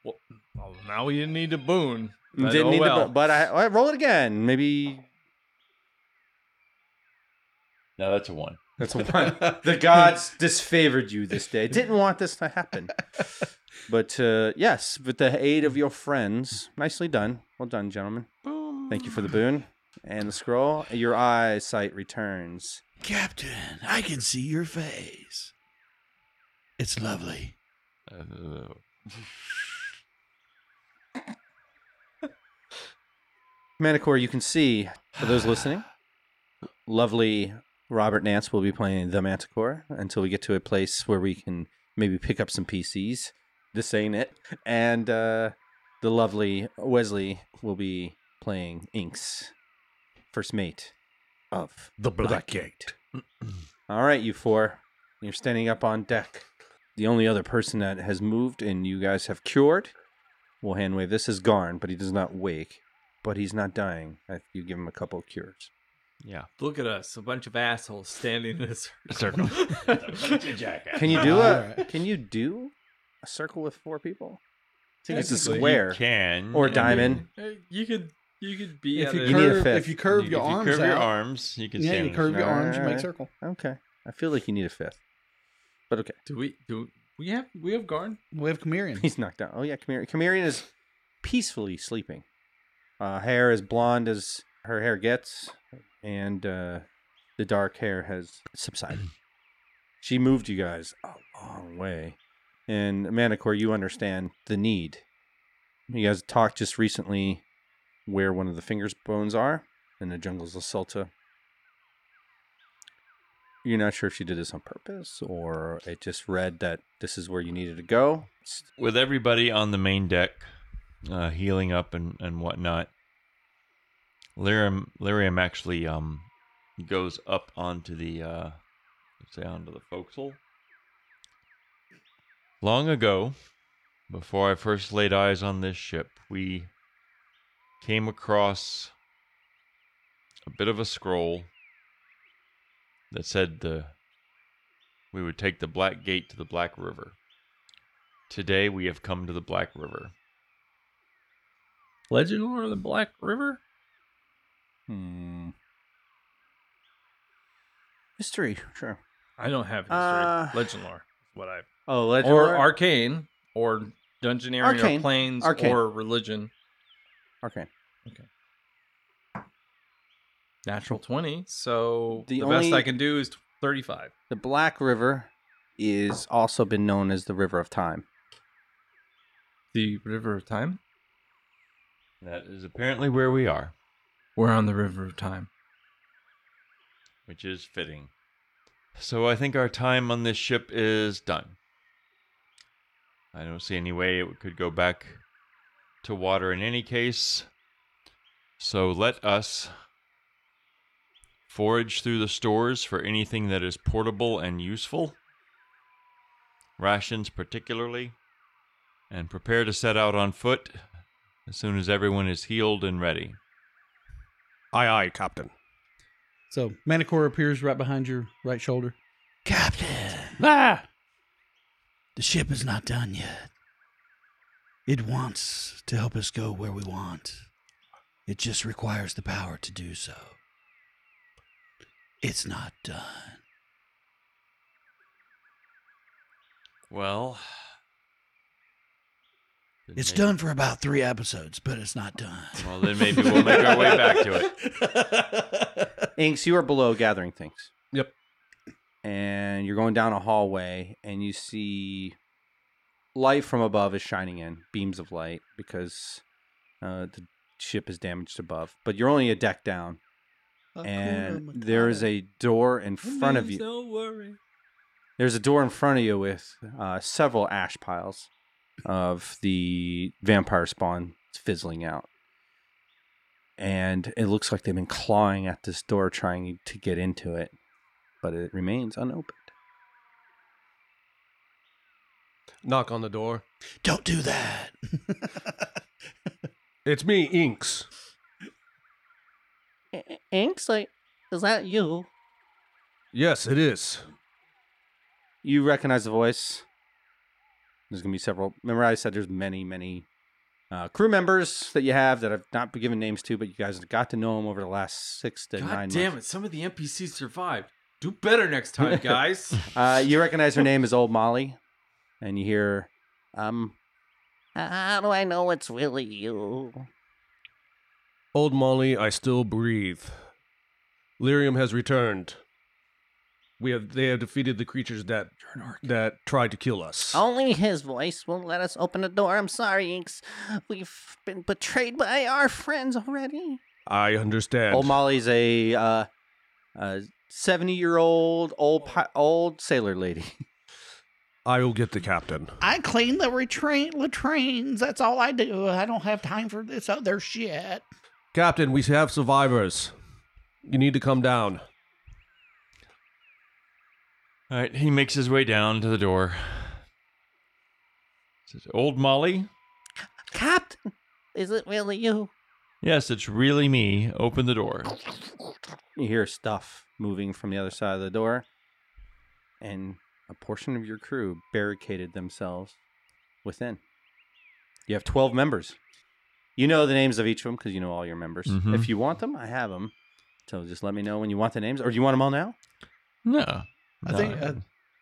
Speaker 7: Well, now we didn't need a boon. But
Speaker 2: Didn't
Speaker 7: oh
Speaker 2: need
Speaker 7: well.
Speaker 2: the, but I, I roll it again. Maybe
Speaker 3: No, that's a 1.
Speaker 2: that's a one. the gods disfavored you this day. Didn't want this to happen. But uh, yes, with the aid of your friends, nicely done. Well done, gentlemen. Boom. Thank you for the boon and the scroll. Your eyesight returns.
Speaker 5: Captain, I can see your face. It's lovely.
Speaker 2: Manticore, you can see, for those listening, lovely Robert Nance will be playing the Manticore until we get to a place where we can maybe pick up some PCs. This ain't it. And uh, the lovely Wesley will be playing Inks, first mate of
Speaker 6: The
Speaker 2: Black Gate. All right, you four. You're standing up on deck. The only other person that has moved and you guys have cured, we'll hand wave. This is Garn, but he does not wake. But he's not dying. if You give him a couple of cures.
Speaker 3: yeah.
Speaker 7: Look at us, a bunch of assholes standing in a
Speaker 3: Circle.
Speaker 7: circle.
Speaker 2: Can you do a? Can you do a circle with four people? I think it's a
Speaker 7: Technically,
Speaker 2: square.
Speaker 3: Can.
Speaker 2: Or
Speaker 3: I
Speaker 2: diamond.
Speaker 3: mean,
Speaker 7: you could, you could be
Speaker 5: If
Speaker 7: at
Speaker 5: you,
Speaker 7: a,
Speaker 2: You need a
Speaker 5: curve,
Speaker 2: fifth.
Speaker 5: if you curve
Speaker 3: if
Speaker 5: your
Speaker 3: you
Speaker 5: arms
Speaker 3: curve
Speaker 5: out,
Speaker 3: your arms, you can
Speaker 5: yeah,
Speaker 3: stand.
Speaker 5: you curve your arms, you make
Speaker 2: Alright.
Speaker 5: circle.
Speaker 2: Okay. I feel like you need a fifth. But okay.
Speaker 7: do we do we have we have Garn?
Speaker 5: We have Chimerian.
Speaker 2: He's knocked out. Oh yeah, Chimerian. Chimerian is peacefully sleeping. Uh, hair as blonde as her hair gets, and uh, the dark hair has subsided. she moved you guys a long way, and Manticore, you understand the need. You guys talked just recently where one of the fingers bones are in the jungles of Sulta. You're not sure if she did this on purpose or it just read that this is where you needed to go.
Speaker 3: With everybody on the main deck, uh, healing up and, and whatnot, Lirium, Lirium actually um, goes up onto the, uh, let's say, onto the forecastle. Long ago, before I first laid eyes on this ship, we came across a bit of a scroll that said the we would take the Black Gate to the Black River. Today we have come to the Black River.
Speaker 7: Legend lore of the Black River?
Speaker 2: Hmm. History, sure.
Speaker 7: I don't have history.
Speaker 2: Uh,
Speaker 7: Legend lore is what I
Speaker 2: Oh, legend.
Speaker 7: or
Speaker 2: lore?
Speaker 7: arcane or dungeoneering
Speaker 2: Arcane.
Speaker 7: or planes
Speaker 2: Arcane.
Speaker 7: or religion. Arcane.
Speaker 2: Okay.
Speaker 7: Natural twenty. So
Speaker 2: The
Speaker 7: the, best I can do is thirty-five.
Speaker 2: The Black River is also been known as the River of Time.
Speaker 7: The River of Time.
Speaker 3: That is apparently where we are,
Speaker 7: We're on the River of Time.
Speaker 3: which is fitting. So I think our time on this ship is done. I don't see any way it could go back to water in any case. So let us forage through the stores for anything that is portable and useful, rations particularly, and prepare to set out on foot as soon as everyone is healed and ready.
Speaker 6: Aye, aye, Captain.
Speaker 5: So Manticore appears right behind your right shoulder. Captain,
Speaker 7: Ah!
Speaker 5: the ship is not done yet. It wants to help us go where we want. It just requires the power to do so. It's not done.
Speaker 3: Well,
Speaker 5: It's
Speaker 3: maybe-
Speaker 5: done for about three episodes, but it's not done.
Speaker 3: Well, then maybe we'll make our way back to it.
Speaker 2: Inks, you are below gathering things.
Speaker 6: Yep.
Speaker 2: And you're going down a hallway and you see light from above is shining in, beams of light, because uh, the ship is damaged above. But you're only a deck down. And there is a door in front of you.
Speaker 6: Don't worry.
Speaker 2: There's a door in front of you with uh, several ash piles of the vampire spawn fizzling out. And it looks like they've been clawing at this door trying to get into it, but it remains unopened.
Speaker 6: Knock on the door.
Speaker 5: Don't do that.
Speaker 6: It's me, Inks.
Speaker 8: Inks, like, is that you?
Speaker 6: Yes, it is.
Speaker 2: You recognize the voice. There's going to be several. Remember, I said there's many, many uh, crew members that you have that I've not been given names to, but you guys got to know them over the last six to
Speaker 4: God
Speaker 2: nine
Speaker 4: damn
Speaker 2: months.
Speaker 4: it! Some of the NPCs survived. Do better next time, guys.
Speaker 2: Uh, you recognize her name is Old Molly, and you hear, um,
Speaker 8: How do I know it's really you?
Speaker 6: Old Molly, I still breathe. Lirium has returned. We have they have defeated the creatures that that tried to kill us.
Speaker 8: Only his voice won't let us open the door. I'm sorry, Inks. We've been betrayed by our friends already.
Speaker 6: I understand.
Speaker 2: Old Molly's a uh, a seventy year old old pi- old sailor lady.
Speaker 6: I will get the captain.
Speaker 5: I clean the retrain latrines. That's all I do. I don't have time for this other shit.
Speaker 6: Captain, we have survivors. You need to come down.
Speaker 3: All right, he makes his way down to the door. Says, Old Molly?
Speaker 8: Captain, is it really you?
Speaker 3: Yes, it's really me. Open the door.
Speaker 2: You hear stuff moving from the other side of the door, and a portion of your crew barricaded themselves within. You have 12 members. You know the names of each of them because you know all your members.
Speaker 3: Mhm.
Speaker 2: If you want them, I have them. So just let me know when you want the names, or do you want them all now?
Speaker 3: No.
Speaker 5: I think uh,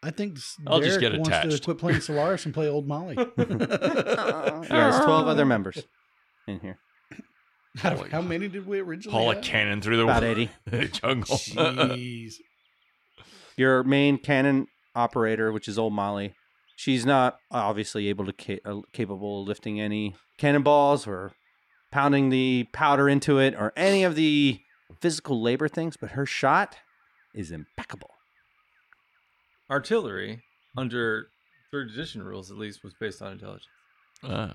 Speaker 5: I think
Speaker 3: I'll just
Speaker 5: Derek
Speaker 3: get
Speaker 5: wants to
Speaker 3: attached.
Speaker 5: quit playing Solaris and play Old Molly.
Speaker 2: There's 12 other members in here.
Speaker 5: how, how many did we originally
Speaker 3: haul a
Speaker 5: have?
Speaker 3: cannon through the
Speaker 2: About 80.
Speaker 3: jungle.
Speaker 5: Jeez.
Speaker 2: Your main cannon operator, which is old Molly, she's not obviously able to ca- uh, capable of lifting any cannonballs or pounding the powder into it or any of the physical labor things, but her shot is impeccable.
Speaker 4: Artillery, under third edition rules at least, was based on intelligence.
Speaker 3: Uh,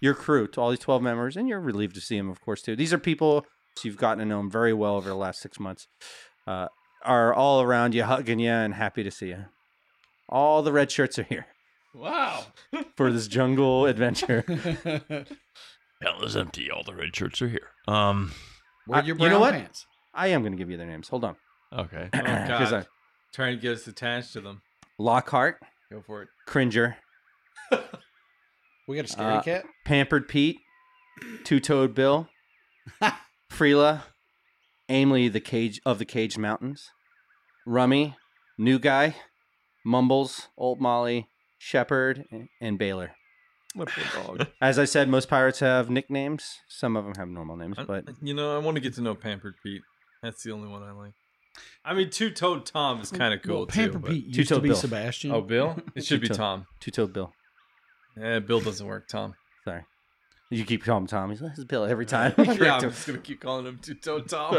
Speaker 2: Your crew, to all these 12 members, and you're relieved to see them, of course, too. These are people you've gotten to know them very well over the last six months, uh, are all around you, hugging you, and happy to see you. All the red shirts are here
Speaker 4: Wow.
Speaker 2: for this jungle adventure.
Speaker 3: hell is empty. All the red shirts are here. Um.
Speaker 5: Wear
Speaker 2: I-
Speaker 5: your
Speaker 2: you
Speaker 5: brown
Speaker 2: know what?
Speaker 5: pants.
Speaker 2: I am going to give you their names. Hold on.
Speaker 3: Okay.
Speaker 4: Oh,
Speaker 2: 'Cause
Speaker 4: God.
Speaker 2: I-
Speaker 4: Trying to get us attached to them.
Speaker 2: Lockhart,
Speaker 4: Go for it.
Speaker 2: Cringer,
Speaker 5: We got a scary
Speaker 2: Uh,
Speaker 5: cat.
Speaker 2: Pampered Pete, Two Toed Bill, Freela, Aimley the Cage of the Caged Mountains, Rummy, New Guy, Mumbles, Old Molly, Shepherd, and- and Baylor.
Speaker 4: My poor dog.
Speaker 2: As I said, most pirates have nicknames. Some of them have normal names,
Speaker 4: I-
Speaker 2: but
Speaker 4: you know, I want to get to know Pampered Pete. That's the only one I like. I mean, Two Toed Tom is kind of cool
Speaker 5: well,
Speaker 4: too.
Speaker 5: Pamper
Speaker 4: but-
Speaker 5: Pete used to
Speaker 2: Two-Toed
Speaker 5: be
Speaker 2: Bill.
Speaker 5: Sebastian.
Speaker 4: Oh, Bill? It should be
Speaker 2: Two-Toed.
Speaker 4: Tom.
Speaker 2: Two Toed Bill.
Speaker 4: Eh, Bill doesn't work. Tom.
Speaker 2: Sorry. You keep calling him Tom. He's like, "This is Bill every time.
Speaker 4: yeah, I'm
Speaker 2: him.
Speaker 4: just gonna keep calling him Two Toed Tom.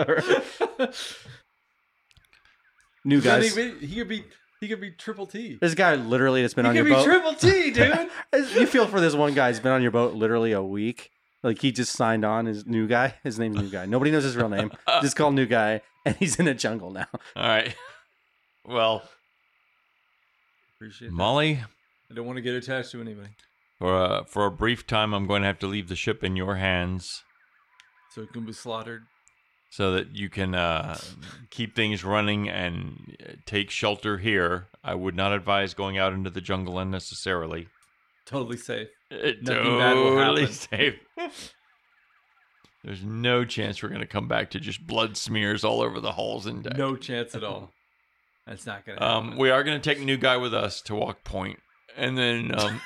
Speaker 2: New
Speaker 4: He's not
Speaker 2: guys.
Speaker 4: even- he could be. He could be Triple T.
Speaker 2: This guy literally that's been on your boat.
Speaker 4: He
Speaker 2: on
Speaker 4: could
Speaker 2: your
Speaker 4: be
Speaker 2: boat.
Speaker 4: Triple T, dude.
Speaker 2: you feel for this one guy. He's been on your boat literally a week. Like he just signed on his new guy. His name's new guy. Nobody knows his real name. Just call new guy, and he's in a jungle now.
Speaker 3: All right. Well,
Speaker 4: Appreciate that.
Speaker 3: Molly,
Speaker 4: I don't want to get attached to anybody,
Speaker 3: for a, for a brief time, I'm going to have to leave the ship in your hands
Speaker 4: so it can be slaughtered.
Speaker 3: So that you can uh, keep things running and uh, take shelter here. I would not advise going out into the jungle unnecessarily.
Speaker 4: Totally safe.
Speaker 3: It
Speaker 4: Nothing bad will
Speaker 3: totally
Speaker 4: happen.
Speaker 3: safe. There's no chance we're going to come back to just blood smears all over the halls and deck.
Speaker 4: No chance at all. That's not gonna
Speaker 3: Um, we are going to take a new guy with us to walk point, and then um,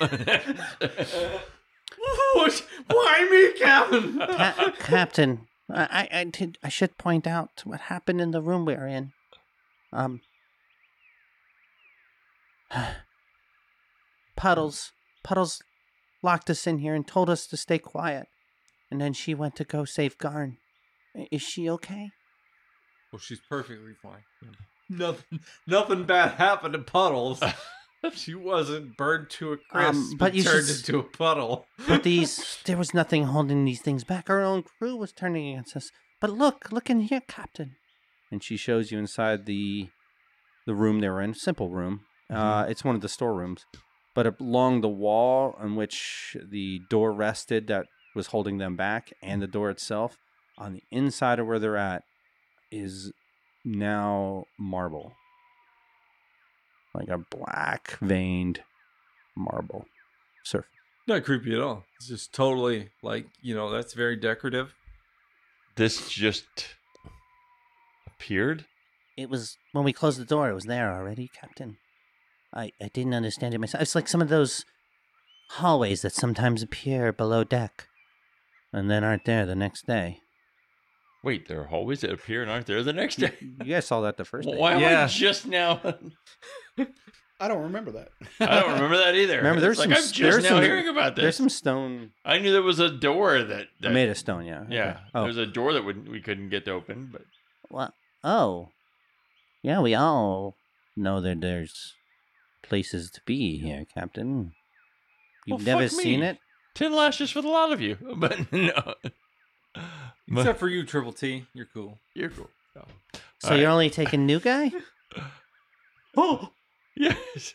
Speaker 4: Why me, Captain?
Speaker 8: Ca- Captain, I, I, I did. I should point out what happened in the room we are in. Um, Puddles, Puddles, locked us in here and told us to stay quiet, and then she went to go save Garn. Is she okay?
Speaker 4: Well, she's perfectly fine. Nothing, nothing bad happened to Puddles. she wasn't burned to a crisp,
Speaker 8: Um, but you
Speaker 4: turned
Speaker 8: should-
Speaker 4: into a puddle.
Speaker 8: But these, there was nothing holding these things back. Our own crew was turning against us. But look, look in here, Captain.
Speaker 2: and she shows you inside the the room they were in. Simple room. Uh, it's one of the storerooms, but along the wall on which the door rested, that was holding them back, and the door itself, on the inside of where they're at, is now marble, like a black veined marble surface.
Speaker 4: Not creepy at all. It's just totally like you know that's very decorative.
Speaker 3: This just appeared.
Speaker 8: It was when we closed the door. It was there already, Captain. I I didn't understand it myself. It's like some of those hallways that sometimes appear below deck, and then aren't there the next day.
Speaker 3: Wait, there are hallways that appear and aren't there the next day.
Speaker 2: You guys saw that the first day.
Speaker 3: Why am I
Speaker 4: Yeah.
Speaker 3: just now?
Speaker 5: I don't remember that.
Speaker 3: I don't remember that either.
Speaker 2: Remember, there's
Speaker 3: like
Speaker 2: some-
Speaker 3: I'm just
Speaker 2: there's
Speaker 3: now
Speaker 2: some-
Speaker 3: hearing about this.
Speaker 2: There's some stone
Speaker 3: I knew there was a door that, that
Speaker 2: made of stone. Yeah.
Speaker 3: yeah,
Speaker 2: Okay. Oh,
Speaker 3: there's a door that would, we couldn't get to open, but
Speaker 8: Well, oh, yeah, we all know that there's places to be here, Captain. You've
Speaker 3: Well,
Speaker 8: never
Speaker 3: fuck
Speaker 8: seen
Speaker 3: me.
Speaker 8: it?
Speaker 3: ten lashes for the lot of you. But no, But
Speaker 4: Except for you, Triple T. You're cool.
Speaker 3: you're cool. No.
Speaker 8: So
Speaker 3: All
Speaker 8: you're
Speaker 3: right.
Speaker 8: only taking new guy?
Speaker 3: Oh, yes.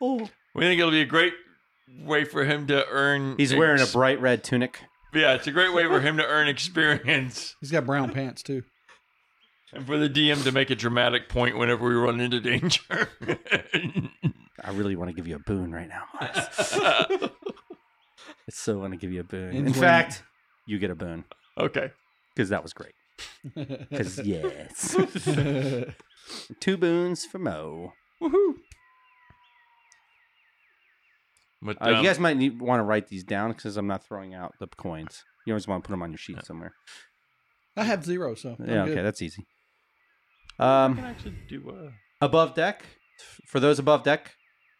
Speaker 3: Oh, we think it'll be a great way for him to earn.
Speaker 2: He's wearing a bright red tunic.
Speaker 3: Yeah, it's a great way for him to earn experience.
Speaker 5: He's got brown pants too.
Speaker 3: And for the DM to make a dramatic point whenever we run into danger.
Speaker 2: I really want to give you a boon right now. I so want to give you a boon.
Speaker 5: And
Speaker 2: In fact, you get a boon
Speaker 3: okay.
Speaker 2: Because that was great. Because yes, two boons for Mo.
Speaker 3: Woohoo. But,
Speaker 2: Uh,
Speaker 3: um,
Speaker 2: you guys might need, want to write these down because I'm not throwing out the coins. You always want to put them on your sheet somewhere.
Speaker 5: I have zero, so I'm
Speaker 2: Yeah,
Speaker 5: good.
Speaker 2: okay, that's easy.
Speaker 3: I
Speaker 2: Um,
Speaker 3: can actually do. Uh,
Speaker 2: above deck, for those above deck,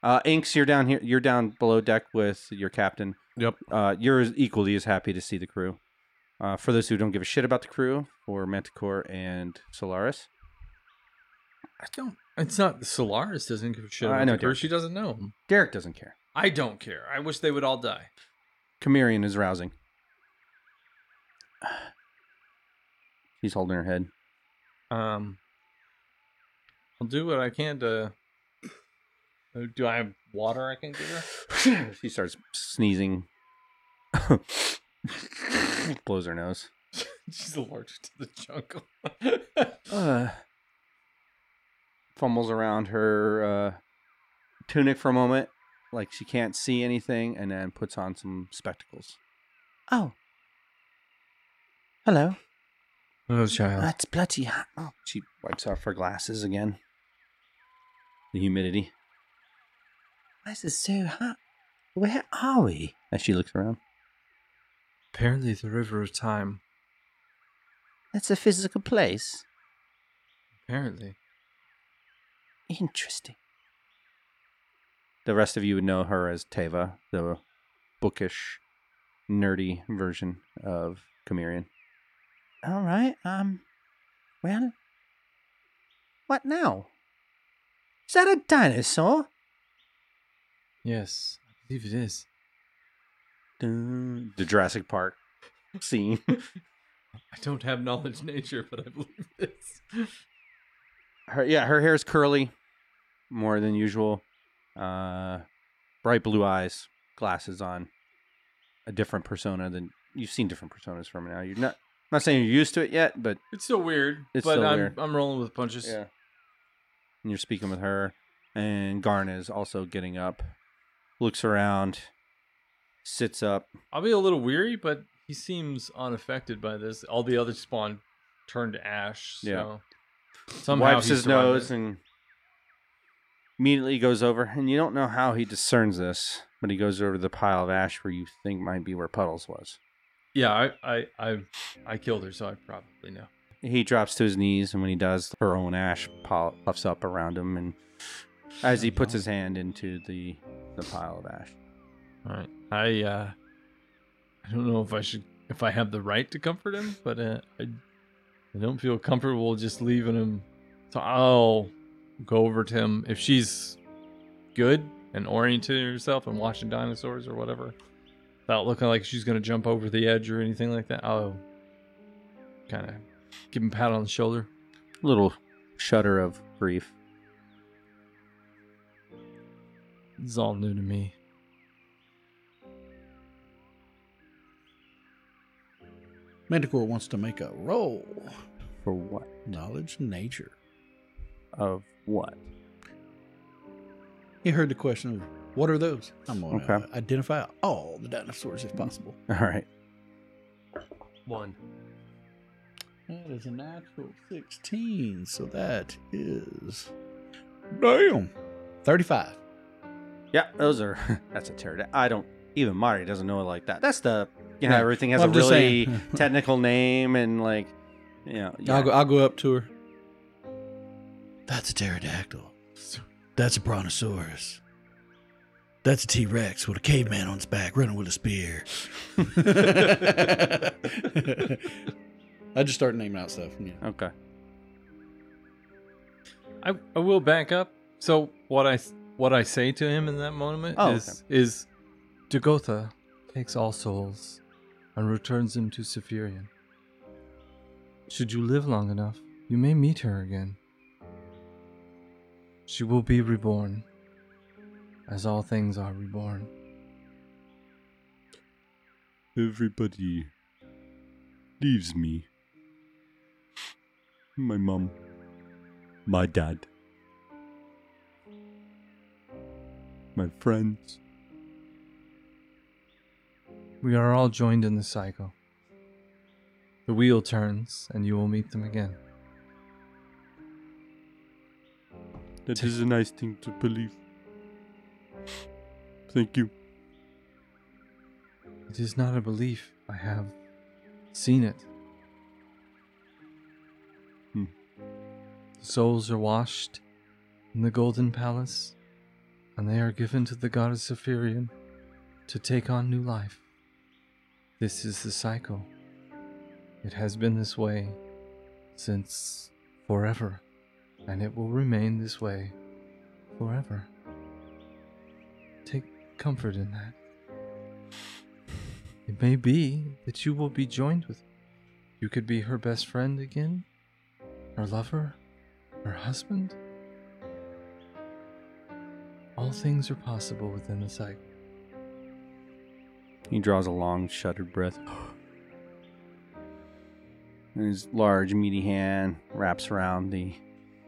Speaker 2: uh, Inks, you're down here. You're down below deck with your captain.
Speaker 6: Yep.
Speaker 2: Uh, you're equally as happy to see the crew. Uh, for those who don't give a shit about the crew, for Manticore and Solaris,
Speaker 4: I don't. It's not Solaris doesn't give a shit.
Speaker 2: I know. Derek.
Speaker 4: She doesn't know him.
Speaker 2: Derek doesn't care.
Speaker 4: I don't care. I wish they would all die.
Speaker 2: Chimerian is rousing. She's holding her head.
Speaker 4: Um, I'll do what I can to. Uh, Do I have water I can give her?
Speaker 2: she starts sneezing. Blows her nose.
Speaker 4: She's allergic to the jungle.
Speaker 2: Uh, fumbles around her uh, tunic for a moment, like she can't see anything, and then puts on some spectacles.
Speaker 8: Oh. Hello.
Speaker 4: Hello, child.
Speaker 8: That's bloody hot. Oh,
Speaker 2: She wipes off her glasses again. The humidity
Speaker 8: why is this so hot? Where are we?
Speaker 2: as she looks around.
Speaker 4: Apparently, the river of time.
Speaker 8: That's a physical place.
Speaker 4: Apparently,
Speaker 8: Interesting.
Speaker 2: The rest of you would know her as Teva, the bookish, nerdy version of Chimerian.
Speaker 8: All right. Um. Well. What now? Is that a dinosaur?
Speaker 4: yes, I believe it is.
Speaker 2: Dun, The Jurassic Park scene.
Speaker 4: I don't have knowledge nature, but I believe this.
Speaker 2: her yeah, her hair is curly, more than usual. Uh, bright blue eyes, glasses on. A different persona than you've seen different personas from now. You're not I'm not saying you're used to it yet, but
Speaker 4: It's still weird,
Speaker 2: It's
Speaker 4: but
Speaker 2: still
Speaker 4: I'm
Speaker 2: weird.
Speaker 4: I'm rolling with punches.
Speaker 2: yeah. And you're speaking with her, and Garn is also getting up, looks around, sits up.
Speaker 4: I'll be a little weary, but he seems unaffected by this. All the other spawn turned to ash. So
Speaker 2: Yeah.
Speaker 4: somehow
Speaker 2: wipes his nose
Speaker 4: it.
Speaker 2: and immediately goes over. And you don't know how he discerns this, but he goes over to the pile of ash where you think might be where Puddles was.
Speaker 4: Yeah, I, I I I killed her, so I probably know.
Speaker 2: He drops to his knees, and when he does, her own ash puffs up around him. And as he puts his hand into the the pile of ash,
Speaker 4: All right. I uh I don't know if I should if I have the right to comfort him, but uh, I I don't feel comfortable just leaving him. So I'll go over to him if she's good and oriented herself and watching dinosaurs or whatever, without looking like she's gonna jump over the edge or anything like that. I'll kind of give him a pat on the shoulder.
Speaker 2: A little shudder of grief.
Speaker 4: It's all new to me.
Speaker 5: Manticore wants to make a roll.
Speaker 2: For what?
Speaker 5: Knowledge nature.
Speaker 2: Of what?
Speaker 5: He heard the question of what are those? I'm going to
Speaker 2: Okay.
Speaker 5: identify all the dinosaurs if possible.
Speaker 2: All right.
Speaker 6: One.
Speaker 5: That is a natural 16. So that is. Damn. 35.
Speaker 2: Yeah, those are. That's a pterodactyl. I don't. Even Mari doesn't know it like that. That's the. You know,
Speaker 5: Yeah.
Speaker 2: everything has
Speaker 5: Well,
Speaker 2: a
Speaker 5: I'm just
Speaker 2: really technical name and like, you know. yeah.
Speaker 5: I'll, go, I'll go up to her. That's a pterodactyl. That's a brontosaurus. That's a T Rex with a caveman on its back running with a spear. I just start naming out stuff. Yeah.
Speaker 2: Okay.
Speaker 4: I, I will back up. So what I what I say to him in that moment
Speaker 2: Oh,
Speaker 4: is is Dagotha takes all souls and returns him to Saphirian. Should you live long enough, you may meet her again. She will be reborn, as all things are reborn.
Speaker 9: Everybody leaves me. My mom. My dad. My friends.
Speaker 4: We are all joined in the cycle. The wheel turns, and you will meet them again.
Speaker 9: That is a nice thing to believe. Thank you.
Speaker 4: It is not a belief. I have seen it.
Speaker 9: Hmm.
Speaker 4: The souls are washed in the Golden Palace, and they are given to the goddess Saphirian to take on new life. This is the cycle. It has been this way since forever, and it will remain this way forever. Take comfort in that. It may be that you will be joined with. You could be her best friend again, her lover, her husband. All things are possible within the cycle.
Speaker 2: He draws a long, shuddered breath. And his large, meaty hand wraps around the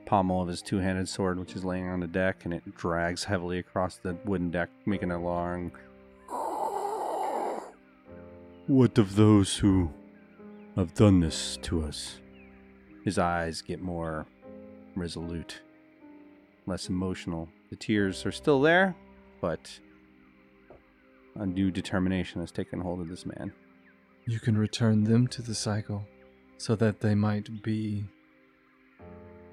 Speaker 2: pommel of his two handed sword, which is laying on the deck, and it drags heavily across the wooden deck, making a long.
Speaker 9: What of those who have done this to us?
Speaker 2: His eyes get more resolute, less emotional. The tears are still there, but a new determination has taken hold of this man.
Speaker 4: You can return them to the cycle so that they might be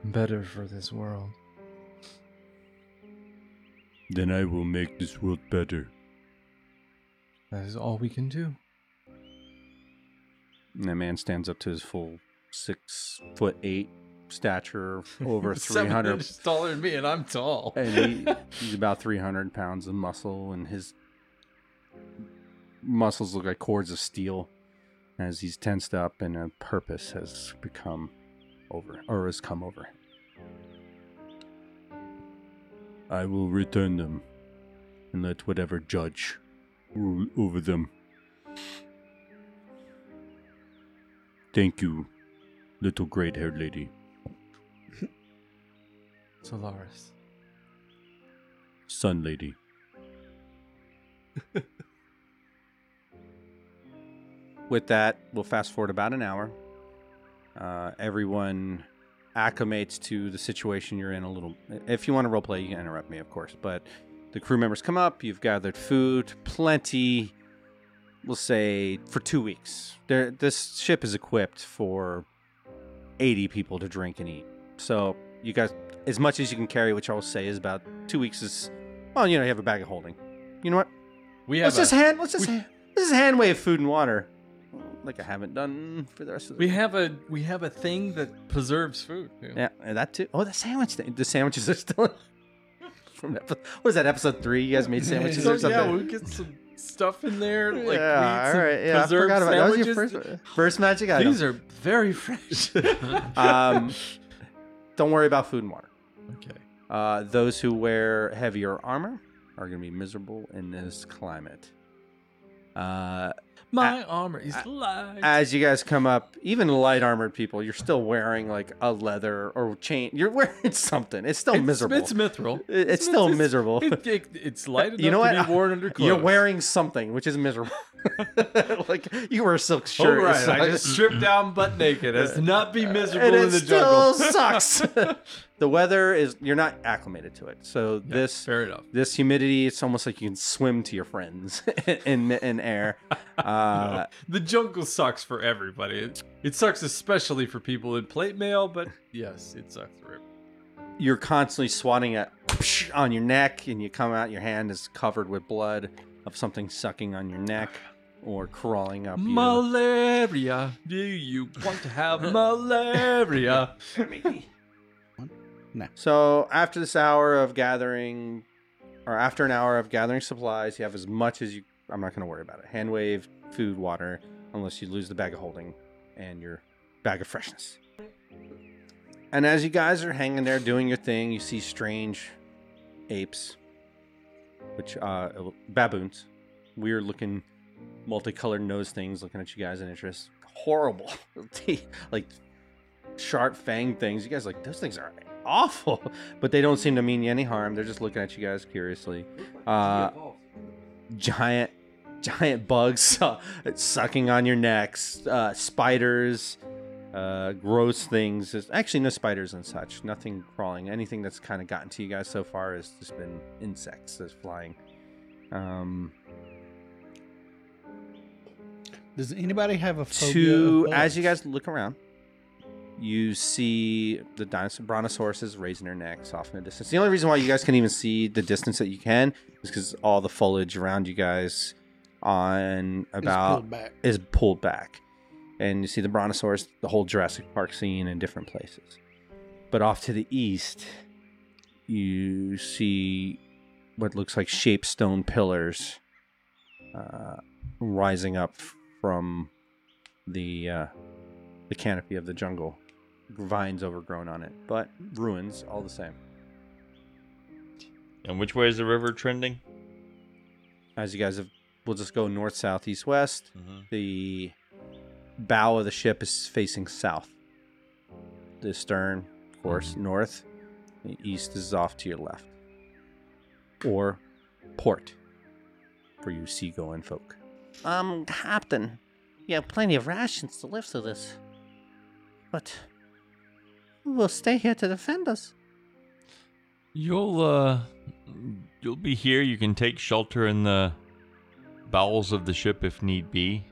Speaker 4: better for this world.
Speaker 9: Then I will make this world better.
Speaker 4: That is all we can do.
Speaker 2: And that man stands up to his full six foot eight stature, over 300
Speaker 5: taller than me, and I'm tall.
Speaker 2: and he, he's about 300 pounds of muscle and his muscles look like cords of steel as he's tensed up and a purpose has become over or has come over him.
Speaker 9: I will return them and let whatever judge rule over them. Thank you, little great haired lady.
Speaker 4: Solaris.
Speaker 9: Sun lady.
Speaker 2: With that, we'll fast forward about an hour. Uh, everyone acclimates to the situation you're in a little. If you want to roleplay, you can interrupt me, of course. But the crew members come up. You've gathered food, plenty. We'll say for two weeks. There, this ship is equipped for 80 people to drink and eat. So you guys, as much as you can carry, which I will say is about two weeks. Is well, you know, you have a bag of holding. You know what?
Speaker 4: We have.
Speaker 2: Let's
Speaker 4: have
Speaker 2: just
Speaker 4: a,
Speaker 2: hand. Let's just
Speaker 4: we-
Speaker 2: hand, let's just hand wave food and water. Like I haven't done for the rest of the
Speaker 7: We have a we have a thing that preserves food.
Speaker 2: Yeah, and that too. Oh, the sandwich thing. The sandwiches are still from epi- what was that episode three? You guys made sandwiches
Speaker 7: So
Speaker 2: or something?
Speaker 7: yeah, we get some stuff in there. Like
Speaker 2: yeah, all right. Yeah, I forgot about that. Was your first, first magic item.
Speaker 7: These are very fresh.
Speaker 2: um, don't worry about food and water.
Speaker 7: okay.
Speaker 2: Uh, those who wear heavier armor are going to be miserable in this climate. Uh,
Speaker 7: My armor is light.
Speaker 2: as you guys come up, even light armored people, you're still wearing like a leather or chain. You're wearing something. It's still
Speaker 7: it's,
Speaker 2: miserable.
Speaker 7: It's mithril.
Speaker 2: It- it's still miserable.
Speaker 7: It, it, it's light enough
Speaker 2: You know
Speaker 7: to
Speaker 2: what?
Speaker 7: be worn under clothes.
Speaker 2: You're wearing something, which is miserable. like you wear a silk shirt.
Speaker 7: right. I just stripped down butt naked as to not be miserable
Speaker 2: and
Speaker 7: in
Speaker 2: it
Speaker 7: the
Speaker 2: still
Speaker 7: jungle.
Speaker 2: sucks. The weather is you're not acclimated to it. So
Speaker 7: Yeah,
Speaker 2: this
Speaker 7: fair enough.
Speaker 2: this humidity, it's almost like you can swim to your friends in in air. Uh,
Speaker 7: The jungle sucks for everybody. It, it sucks especially for people in plate mail, but yes, it sucks for everybody.
Speaker 2: you're constantly swatting at on your neck, and you come out. Your hand is covered with blood of something sucking on your neck or crawling up you.
Speaker 7: Malaria. Do you want to have malaria?
Speaker 2: So after this hour of gathering, or after an hour of gathering supplies, you have as much as you. I'm not going to worry about it. Hand wave, food, water, unless you lose the bag of holding and your bag of freshness. And as you guys are hanging there doing your thing, you see strange apes, which uh, baboons, weird looking, multicolored nose things looking at you guys in interest. Horrible, like sharp fang things. You guys like those things are awful, but they don't seem to mean you any harm. They're just looking at you guys curiously. Uh, giant, giant bugs sucking on your necks. Uh, spiders, uh, gross things. Actually no spiders and such. Nothing crawling. Anything that's kind of gotten to you guys so far has just been insects that's flying. Um,
Speaker 5: Does anybody have a phobia?
Speaker 2: to
Speaker 5: of
Speaker 2: as you guys look around, you see the dinosaur brontosauruses raising their necks off in the distance. The only reason why you guys can even see the distance that you can is because all the foliage around you guys on about
Speaker 5: pulled
Speaker 2: is pulled back, and you see the brontosaurus, the whole Jurassic Park scene in different places. But off to the east, you see what looks like shaped stone pillars uh, rising up from the uh, the canopy of the jungle. Vines overgrown on it, but ruins all the same.
Speaker 3: And which way is the river trending?
Speaker 2: As you guys have, we'll just go north, south, east, west.
Speaker 3: Mhm.
Speaker 2: The bow of the ship is facing south. The stern, of course, north. The east is off to your left. Or port for you seagoing folk.
Speaker 8: Um, Captain, you have plenty of rations to live through this. But we'll stay here to defend us.
Speaker 3: You'll uh you'll be here. You can take shelter in the bowels of the ship if need be.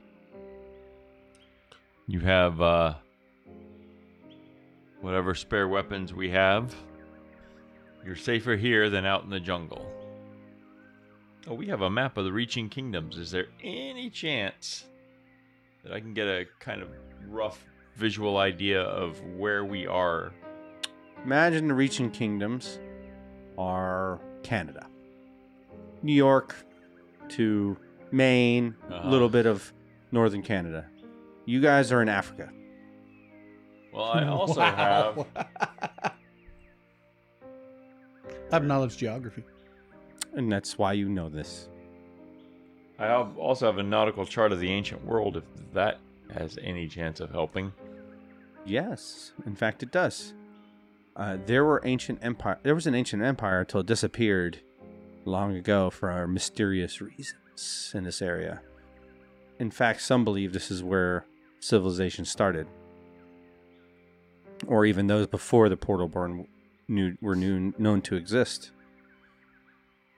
Speaker 3: You have uh whatever spare weapons we have. You're safer here than out in the jungle. Oh, we have a map of the reaching kingdoms. Is there any chance that I can get a kind of rough visual idea of where we are?
Speaker 2: Imagine the reaching kingdoms are Canada. New York to Maine, a
Speaker 3: Uh-huh.
Speaker 2: little bit of northern Canada. You guys are in Africa.
Speaker 3: Well, I also
Speaker 5: Wow.
Speaker 3: have
Speaker 5: I have knowledge geography.
Speaker 2: And that's why you know this.
Speaker 3: I have also have a nautical chart of the ancient world if that has any chance of helping.
Speaker 2: Yes, in fact, it does. Uh, there were ancient empire. There was an ancient empire until it disappeared long ago for our mysterious reasons in this area. In fact, some believe this is where civilization started, or even those before the portal born knew were knew, known to exist.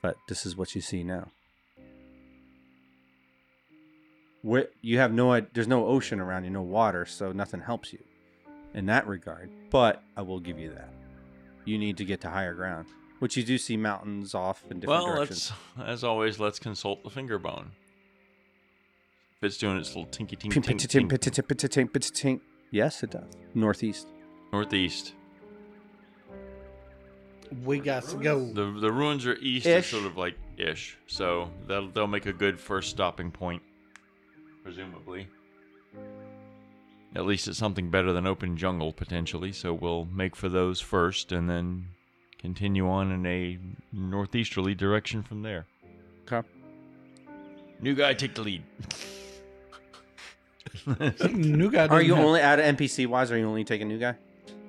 Speaker 2: But this is what you see now. Where you have no, there's no ocean around you, no water, so nothing helps you in that regard. But I will give you that. You need to get to higher ground, which you do see mountains off in different
Speaker 3: well,
Speaker 2: directions.
Speaker 3: let's as always let's consult the finger bone. If it's doing its little tinky tink
Speaker 2: Ping,
Speaker 3: tink
Speaker 2: ping, ting,
Speaker 3: tink.
Speaker 2: ping, ting, ping, ting, ping, ting. Yes, it does. Northeast.
Speaker 3: Northeast.
Speaker 5: We got to go.
Speaker 3: The the ruins are east
Speaker 2: Ish.
Speaker 3: sort of like ish. So they'll they'll make a good first stopping point. Presumably. At least it's something better than open jungle potentially, so we'll make for those first and then continue on in a northeasterly direction from there.
Speaker 2: Okay.
Speaker 3: New guy take the lead.
Speaker 5: New guy.
Speaker 2: Are you
Speaker 5: have-
Speaker 2: only out of NPC wise? Are you only taking new guy?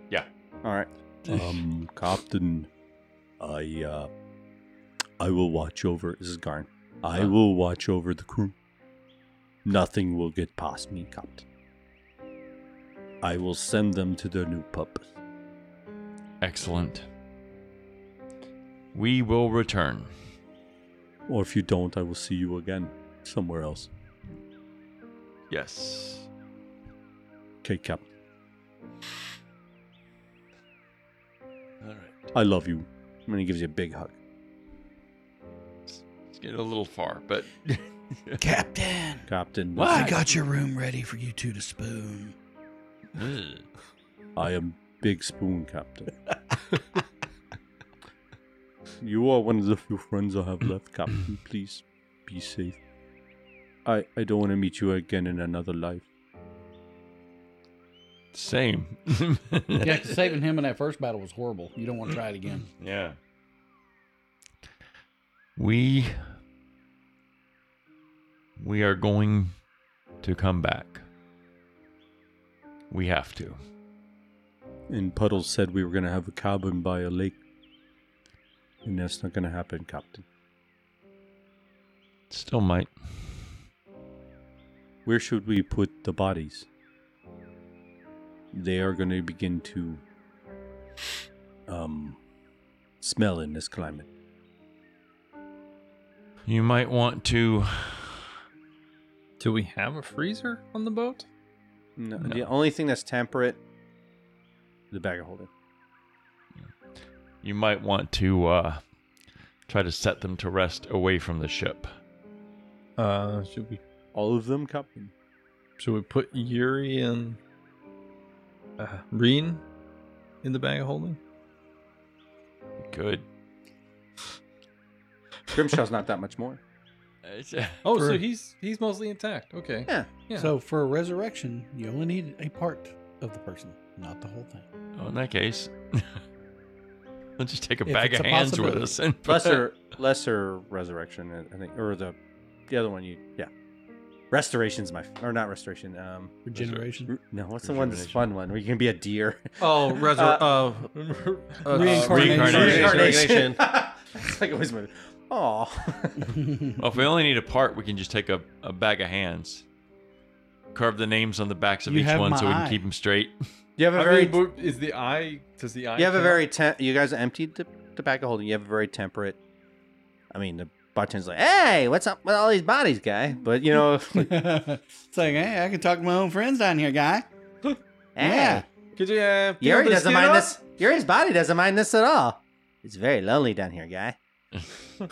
Speaker 3: Yeah.
Speaker 2: All right.
Speaker 10: Um, Captain, I uh, I will watch over. This is Garn. I will watch over the crew. Nothing will get past me, Captain. I will send them to their new purpose.
Speaker 3: Excellent. We will return.
Speaker 10: Or if you don't, I will see you again somewhere else.
Speaker 3: Yes.
Speaker 10: Okay, Captain.
Speaker 3: All right.
Speaker 2: I love you. And he gives you a big hug.
Speaker 3: Let's get a little far, but
Speaker 5: Captain.
Speaker 10: Captain,
Speaker 5: I got your room ready for you two to spoon.
Speaker 3: Ugh.
Speaker 10: I am Big Spoon, Captain.
Speaker 2: You are one of the few friends I have left, Captain. Please be safe. I, I don't want to meet you again in another life.
Speaker 3: Same.
Speaker 5: Yeah, 'cause saving him in that first battle was horrible. You don't want to try it again.
Speaker 3: Yeah. We we are going to come back. We have to.
Speaker 10: And Puddles said we were going to have a cabin by a lake. And that's not going to happen, Captain.
Speaker 3: Still might.
Speaker 10: Where should we put the bodies? They are going to begin to um, smell in this climate.
Speaker 3: You might want to
Speaker 4: Do we have a freezer on the boat?
Speaker 2: No,
Speaker 3: No.
Speaker 2: The only thing that's temperate, the bag of holding.
Speaker 3: you might want to uh try to set them to rest away from the ship.
Speaker 4: Uh, should we
Speaker 2: All of them, Captain.
Speaker 4: should we put Uri and uh, Reen in the bag of holding?
Speaker 3: Good.
Speaker 2: Grimshaw's not that much more.
Speaker 4: Oh,
Speaker 5: For-
Speaker 4: so he's he's mostly intact. Okay.
Speaker 2: Yeah.
Speaker 4: Yeah.
Speaker 5: So for a resurrection, you only need a part of the person, not the whole thing.
Speaker 3: Oh, in that case, let's just take a
Speaker 5: If
Speaker 3: bag of
Speaker 5: a
Speaker 3: hands with us and
Speaker 2: Lesser, lesser resurrection, I think, or the, the other one. You, yeah. Restoration's my, or not restoration. Um,
Speaker 5: Regeneration.
Speaker 2: no, what's the one that's fun one where you can be a deer?
Speaker 6: Oh, resur-
Speaker 2: Uh,
Speaker 6: uh, uh,
Speaker 5: Reincarnation.
Speaker 6: Reincarnation.
Speaker 2: it's like always my. Oh.
Speaker 3: Well, if we only need a part, we can just take a, a bag of hands, carve the names on the backs of
Speaker 5: You
Speaker 3: each
Speaker 5: have
Speaker 3: one so we can
Speaker 5: eye.
Speaker 3: keep them straight.
Speaker 2: You have a
Speaker 4: I
Speaker 2: very,
Speaker 4: mean, but is the eye? Does the eye?
Speaker 2: you have a
Speaker 4: count?
Speaker 2: very, tem- you guys emptied the, the bag of holding. You have a very temperate. I mean, the bartender's like, "Hey, what's up with all these bodies, guy?" But you know, like,
Speaker 5: it's like, hey, I can talk to my own friends down here, guy.
Speaker 2: hey,
Speaker 5: Yeah.
Speaker 4: Could you? Uh, peel
Speaker 2: Uri
Speaker 4: the
Speaker 2: doesn't
Speaker 4: skin
Speaker 2: mind
Speaker 4: off?
Speaker 2: this. Uri's body doesn't mind this at all. It's very lonely down here, guy. uh,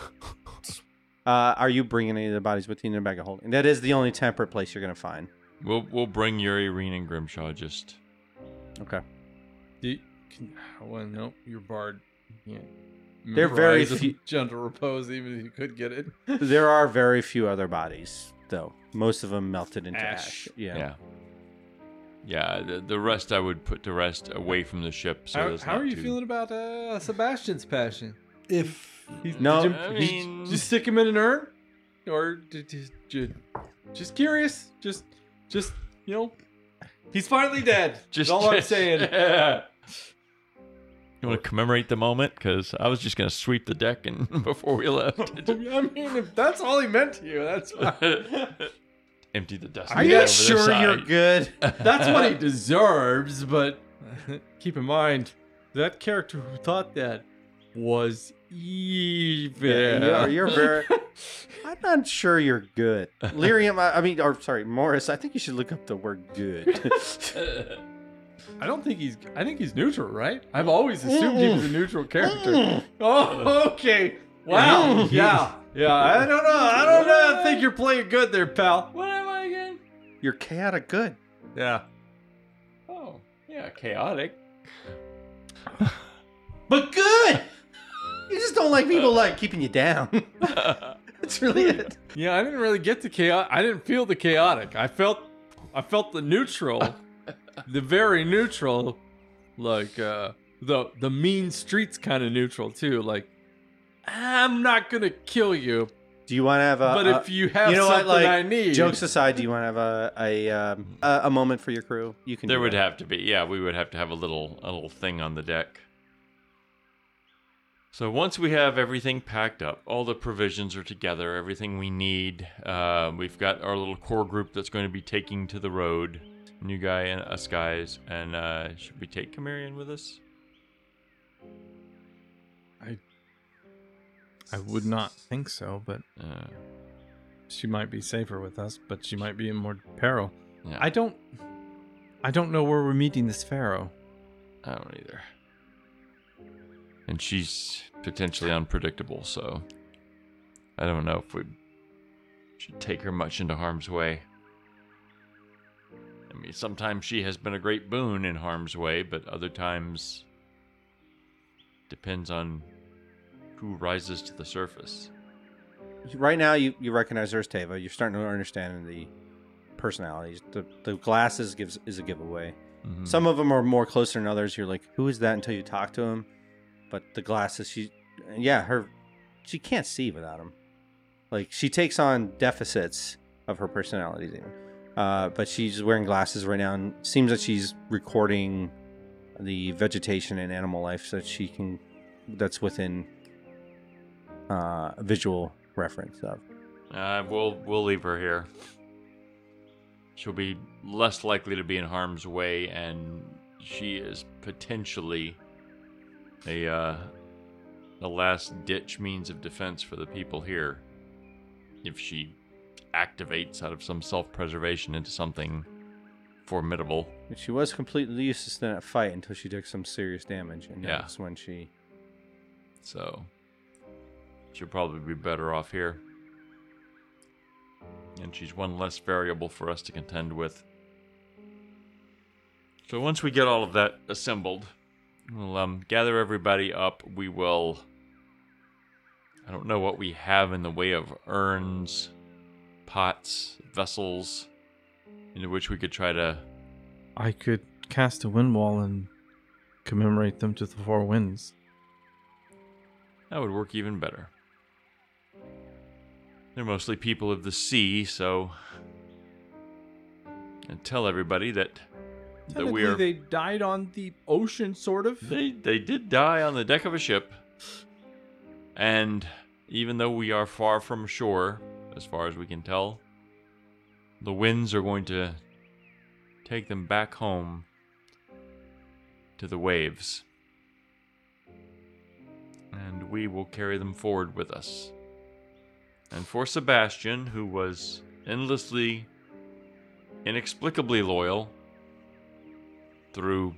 Speaker 2: are you bringing any of the bodies with you in the bag of holding? That is the only temperate place you're gonna find.
Speaker 3: We'll we'll bring Uri, Reen, and Grimshaw. Just
Speaker 2: Okay.
Speaker 4: Do you, can, well, no, you're barred. Yeah.
Speaker 2: They're very few-
Speaker 4: gentle repose, even if you could get it.
Speaker 2: there are very few other bodies, though. Most of them melted into ash.
Speaker 4: Ash.
Speaker 2: Yeah.
Speaker 3: yeah, yeah. the, the rest I would put to rest away from the ship. So
Speaker 4: how
Speaker 3: there's
Speaker 4: how
Speaker 3: not
Speaker 4: are you
Speaker 3: too-
Speaker 4: feeling about uh, Sebastian's passion?
Speaker 5: If
Speaker 4: He's,
Speaker 2: No,
Speaker 4: did you,
Speaker 3: I mean-
Speaker 4: did you stick him in an urn, or did, did you? Just curious. Just, just you know, he's finally dead.
Speaker 3: Just
Speaker 4: Just all I'm saying.
Speaker 3: You want to commemorate the moment? Because I was just gonna sweep the deck and before we left,
Speaker 4: I mean, if that's all he meant to you, that's fine.
Speaker 3: empty the dust.
Speaker 2: Are you sure you're good?
Speaker 4: That's what he deserves, but keep in mind that character who thought that was evil.
Speaker 2: Yeah, you're, you're very. I'm not sure you're good. Lirium, I, I mean, or sorry, Morris. I think you should look up the word good.
Speaker 4: I don't think he's. I think he's neutral, right? I've always assumed he was a neutral character. oh, okay. Wow. yeah. Yeah. I don't know. I don't know. I think you're playing good there, pal. What am I again?
Speaker 2: You're chaotic good.
Speaker 3: Yeah. Oh, yeah, chaotic.
Speaker 2: But good! You just don't like people like keeping you down. That's really it.
Speaker 7: Yeah, I didn't really get the chaotic. I didn't feel the chaotic. I felt, I felt the neutral, the very neutral, like uh, the the mean streets kind of neutral too. Like, I'm not gonna kill you,
Speaker 2: Do you want to have a?
Speaker 7: but
Speaker 2: a-
Speaker 7: if you have
Speaker 2: you know
Speaker 7: something
Speaker 2: what, like,
Speaker 7: I need,
Speaker 2: Jokes aside, do you want to have a a um, a, a moment for your crew? You can.
Speaker 3: There
Speaker 2: do
Speaker 3: would
Speaker 2: that.
Speaker 3: have to be, yeah, we would have to have a little a little thing on the deck. So once we have everything packed up, all the provisions are together, everything we need. Uh, we've got our little core group that's going to be taking to the road. New guy and us guys, and uh, should we take Camarian with us?
Speaker 7: I I would not think so, but
Speaker 3: Uh,
Speaker 7: she might be safer with us. But she might be in more peril.
Speaker 3: yeah,
Speaker 7: I don't, I don't know where we're meeting this pharaoh.
Speaker 3: I don't either. And she's potentially unpredictable, so I don't know if we should take her much into harm's way. I mean, sometimes she has been a great boon in harm's way, but other times depends on who rises to the surface.
Speaker 2: right now you, you recognize there's Tava. You're starting to understand the personalities. The the glasses gives is a giveaway.
Speaker 3: Mhm.
Speaker 2: Some of them are more closer than others. You're like, who is that until you talk to him. But the glasses, she, yeah, her, she can't see without them. Like she takes on deficits of her personalities, even. Uh, but she's wearing glasses right now, and seems that she's recording the vegetation and animal life, so that she can, that's within uh, visual reference of.
Speaker 3: Uh, we'll we'll leave her here. She'll be less likely to be in harm's way, and she is potentially a uh, the last ditch means of defense for the people here. If she activates out of some self-preservation into something formidable,
Speaker 2: She was completely useless in that fight until she took some serious damage, and
Speaker 3: Yeah.
Speaker 2: that's when she.
Speaker 3: so she'll probably be better off here. And she's one less variable for us to contend with. So once we get all of that assembled, we'll um, gather everybody up. We will. I don't know what we have in the way of urns, pots, vessels, into which we could try to.
Speaker 7: I could cast a wind wall and commemorate them to the four winds.
Speaker 3: That would work even better. They're mostly people of the sea, so. And tell everybody that that we are.
Speaker 7: they died on the ocean, sort of.
Speaker 3: They they did die on the deck of a ship. And even though we are far from shore, as far as we can tell, the winds are going to take them back home to the waves. And we will carry them forward with us. And for Sebastian, who was endlessly, inexplicably loyal through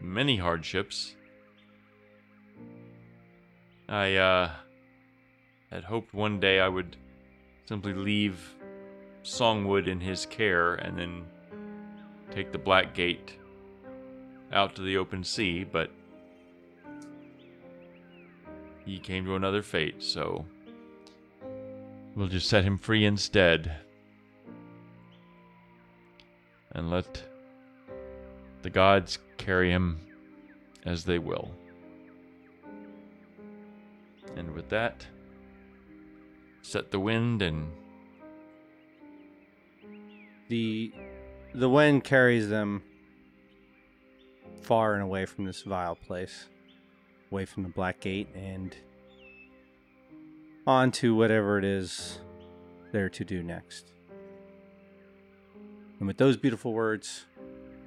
Speaker 3: many hardships. I uh, had hoped one day I would simply leave Songwood in his care and then take the Black Gate out to the open sea, but he came to another fate, so we'll just set him free instead. And let the gods carry him as they will. And with that, set the wind and
Speaker 2: The the wind carries them far and away from this vile place, away from the Black Gate, and on to whatever it is they're to do next. And with those beautiful words,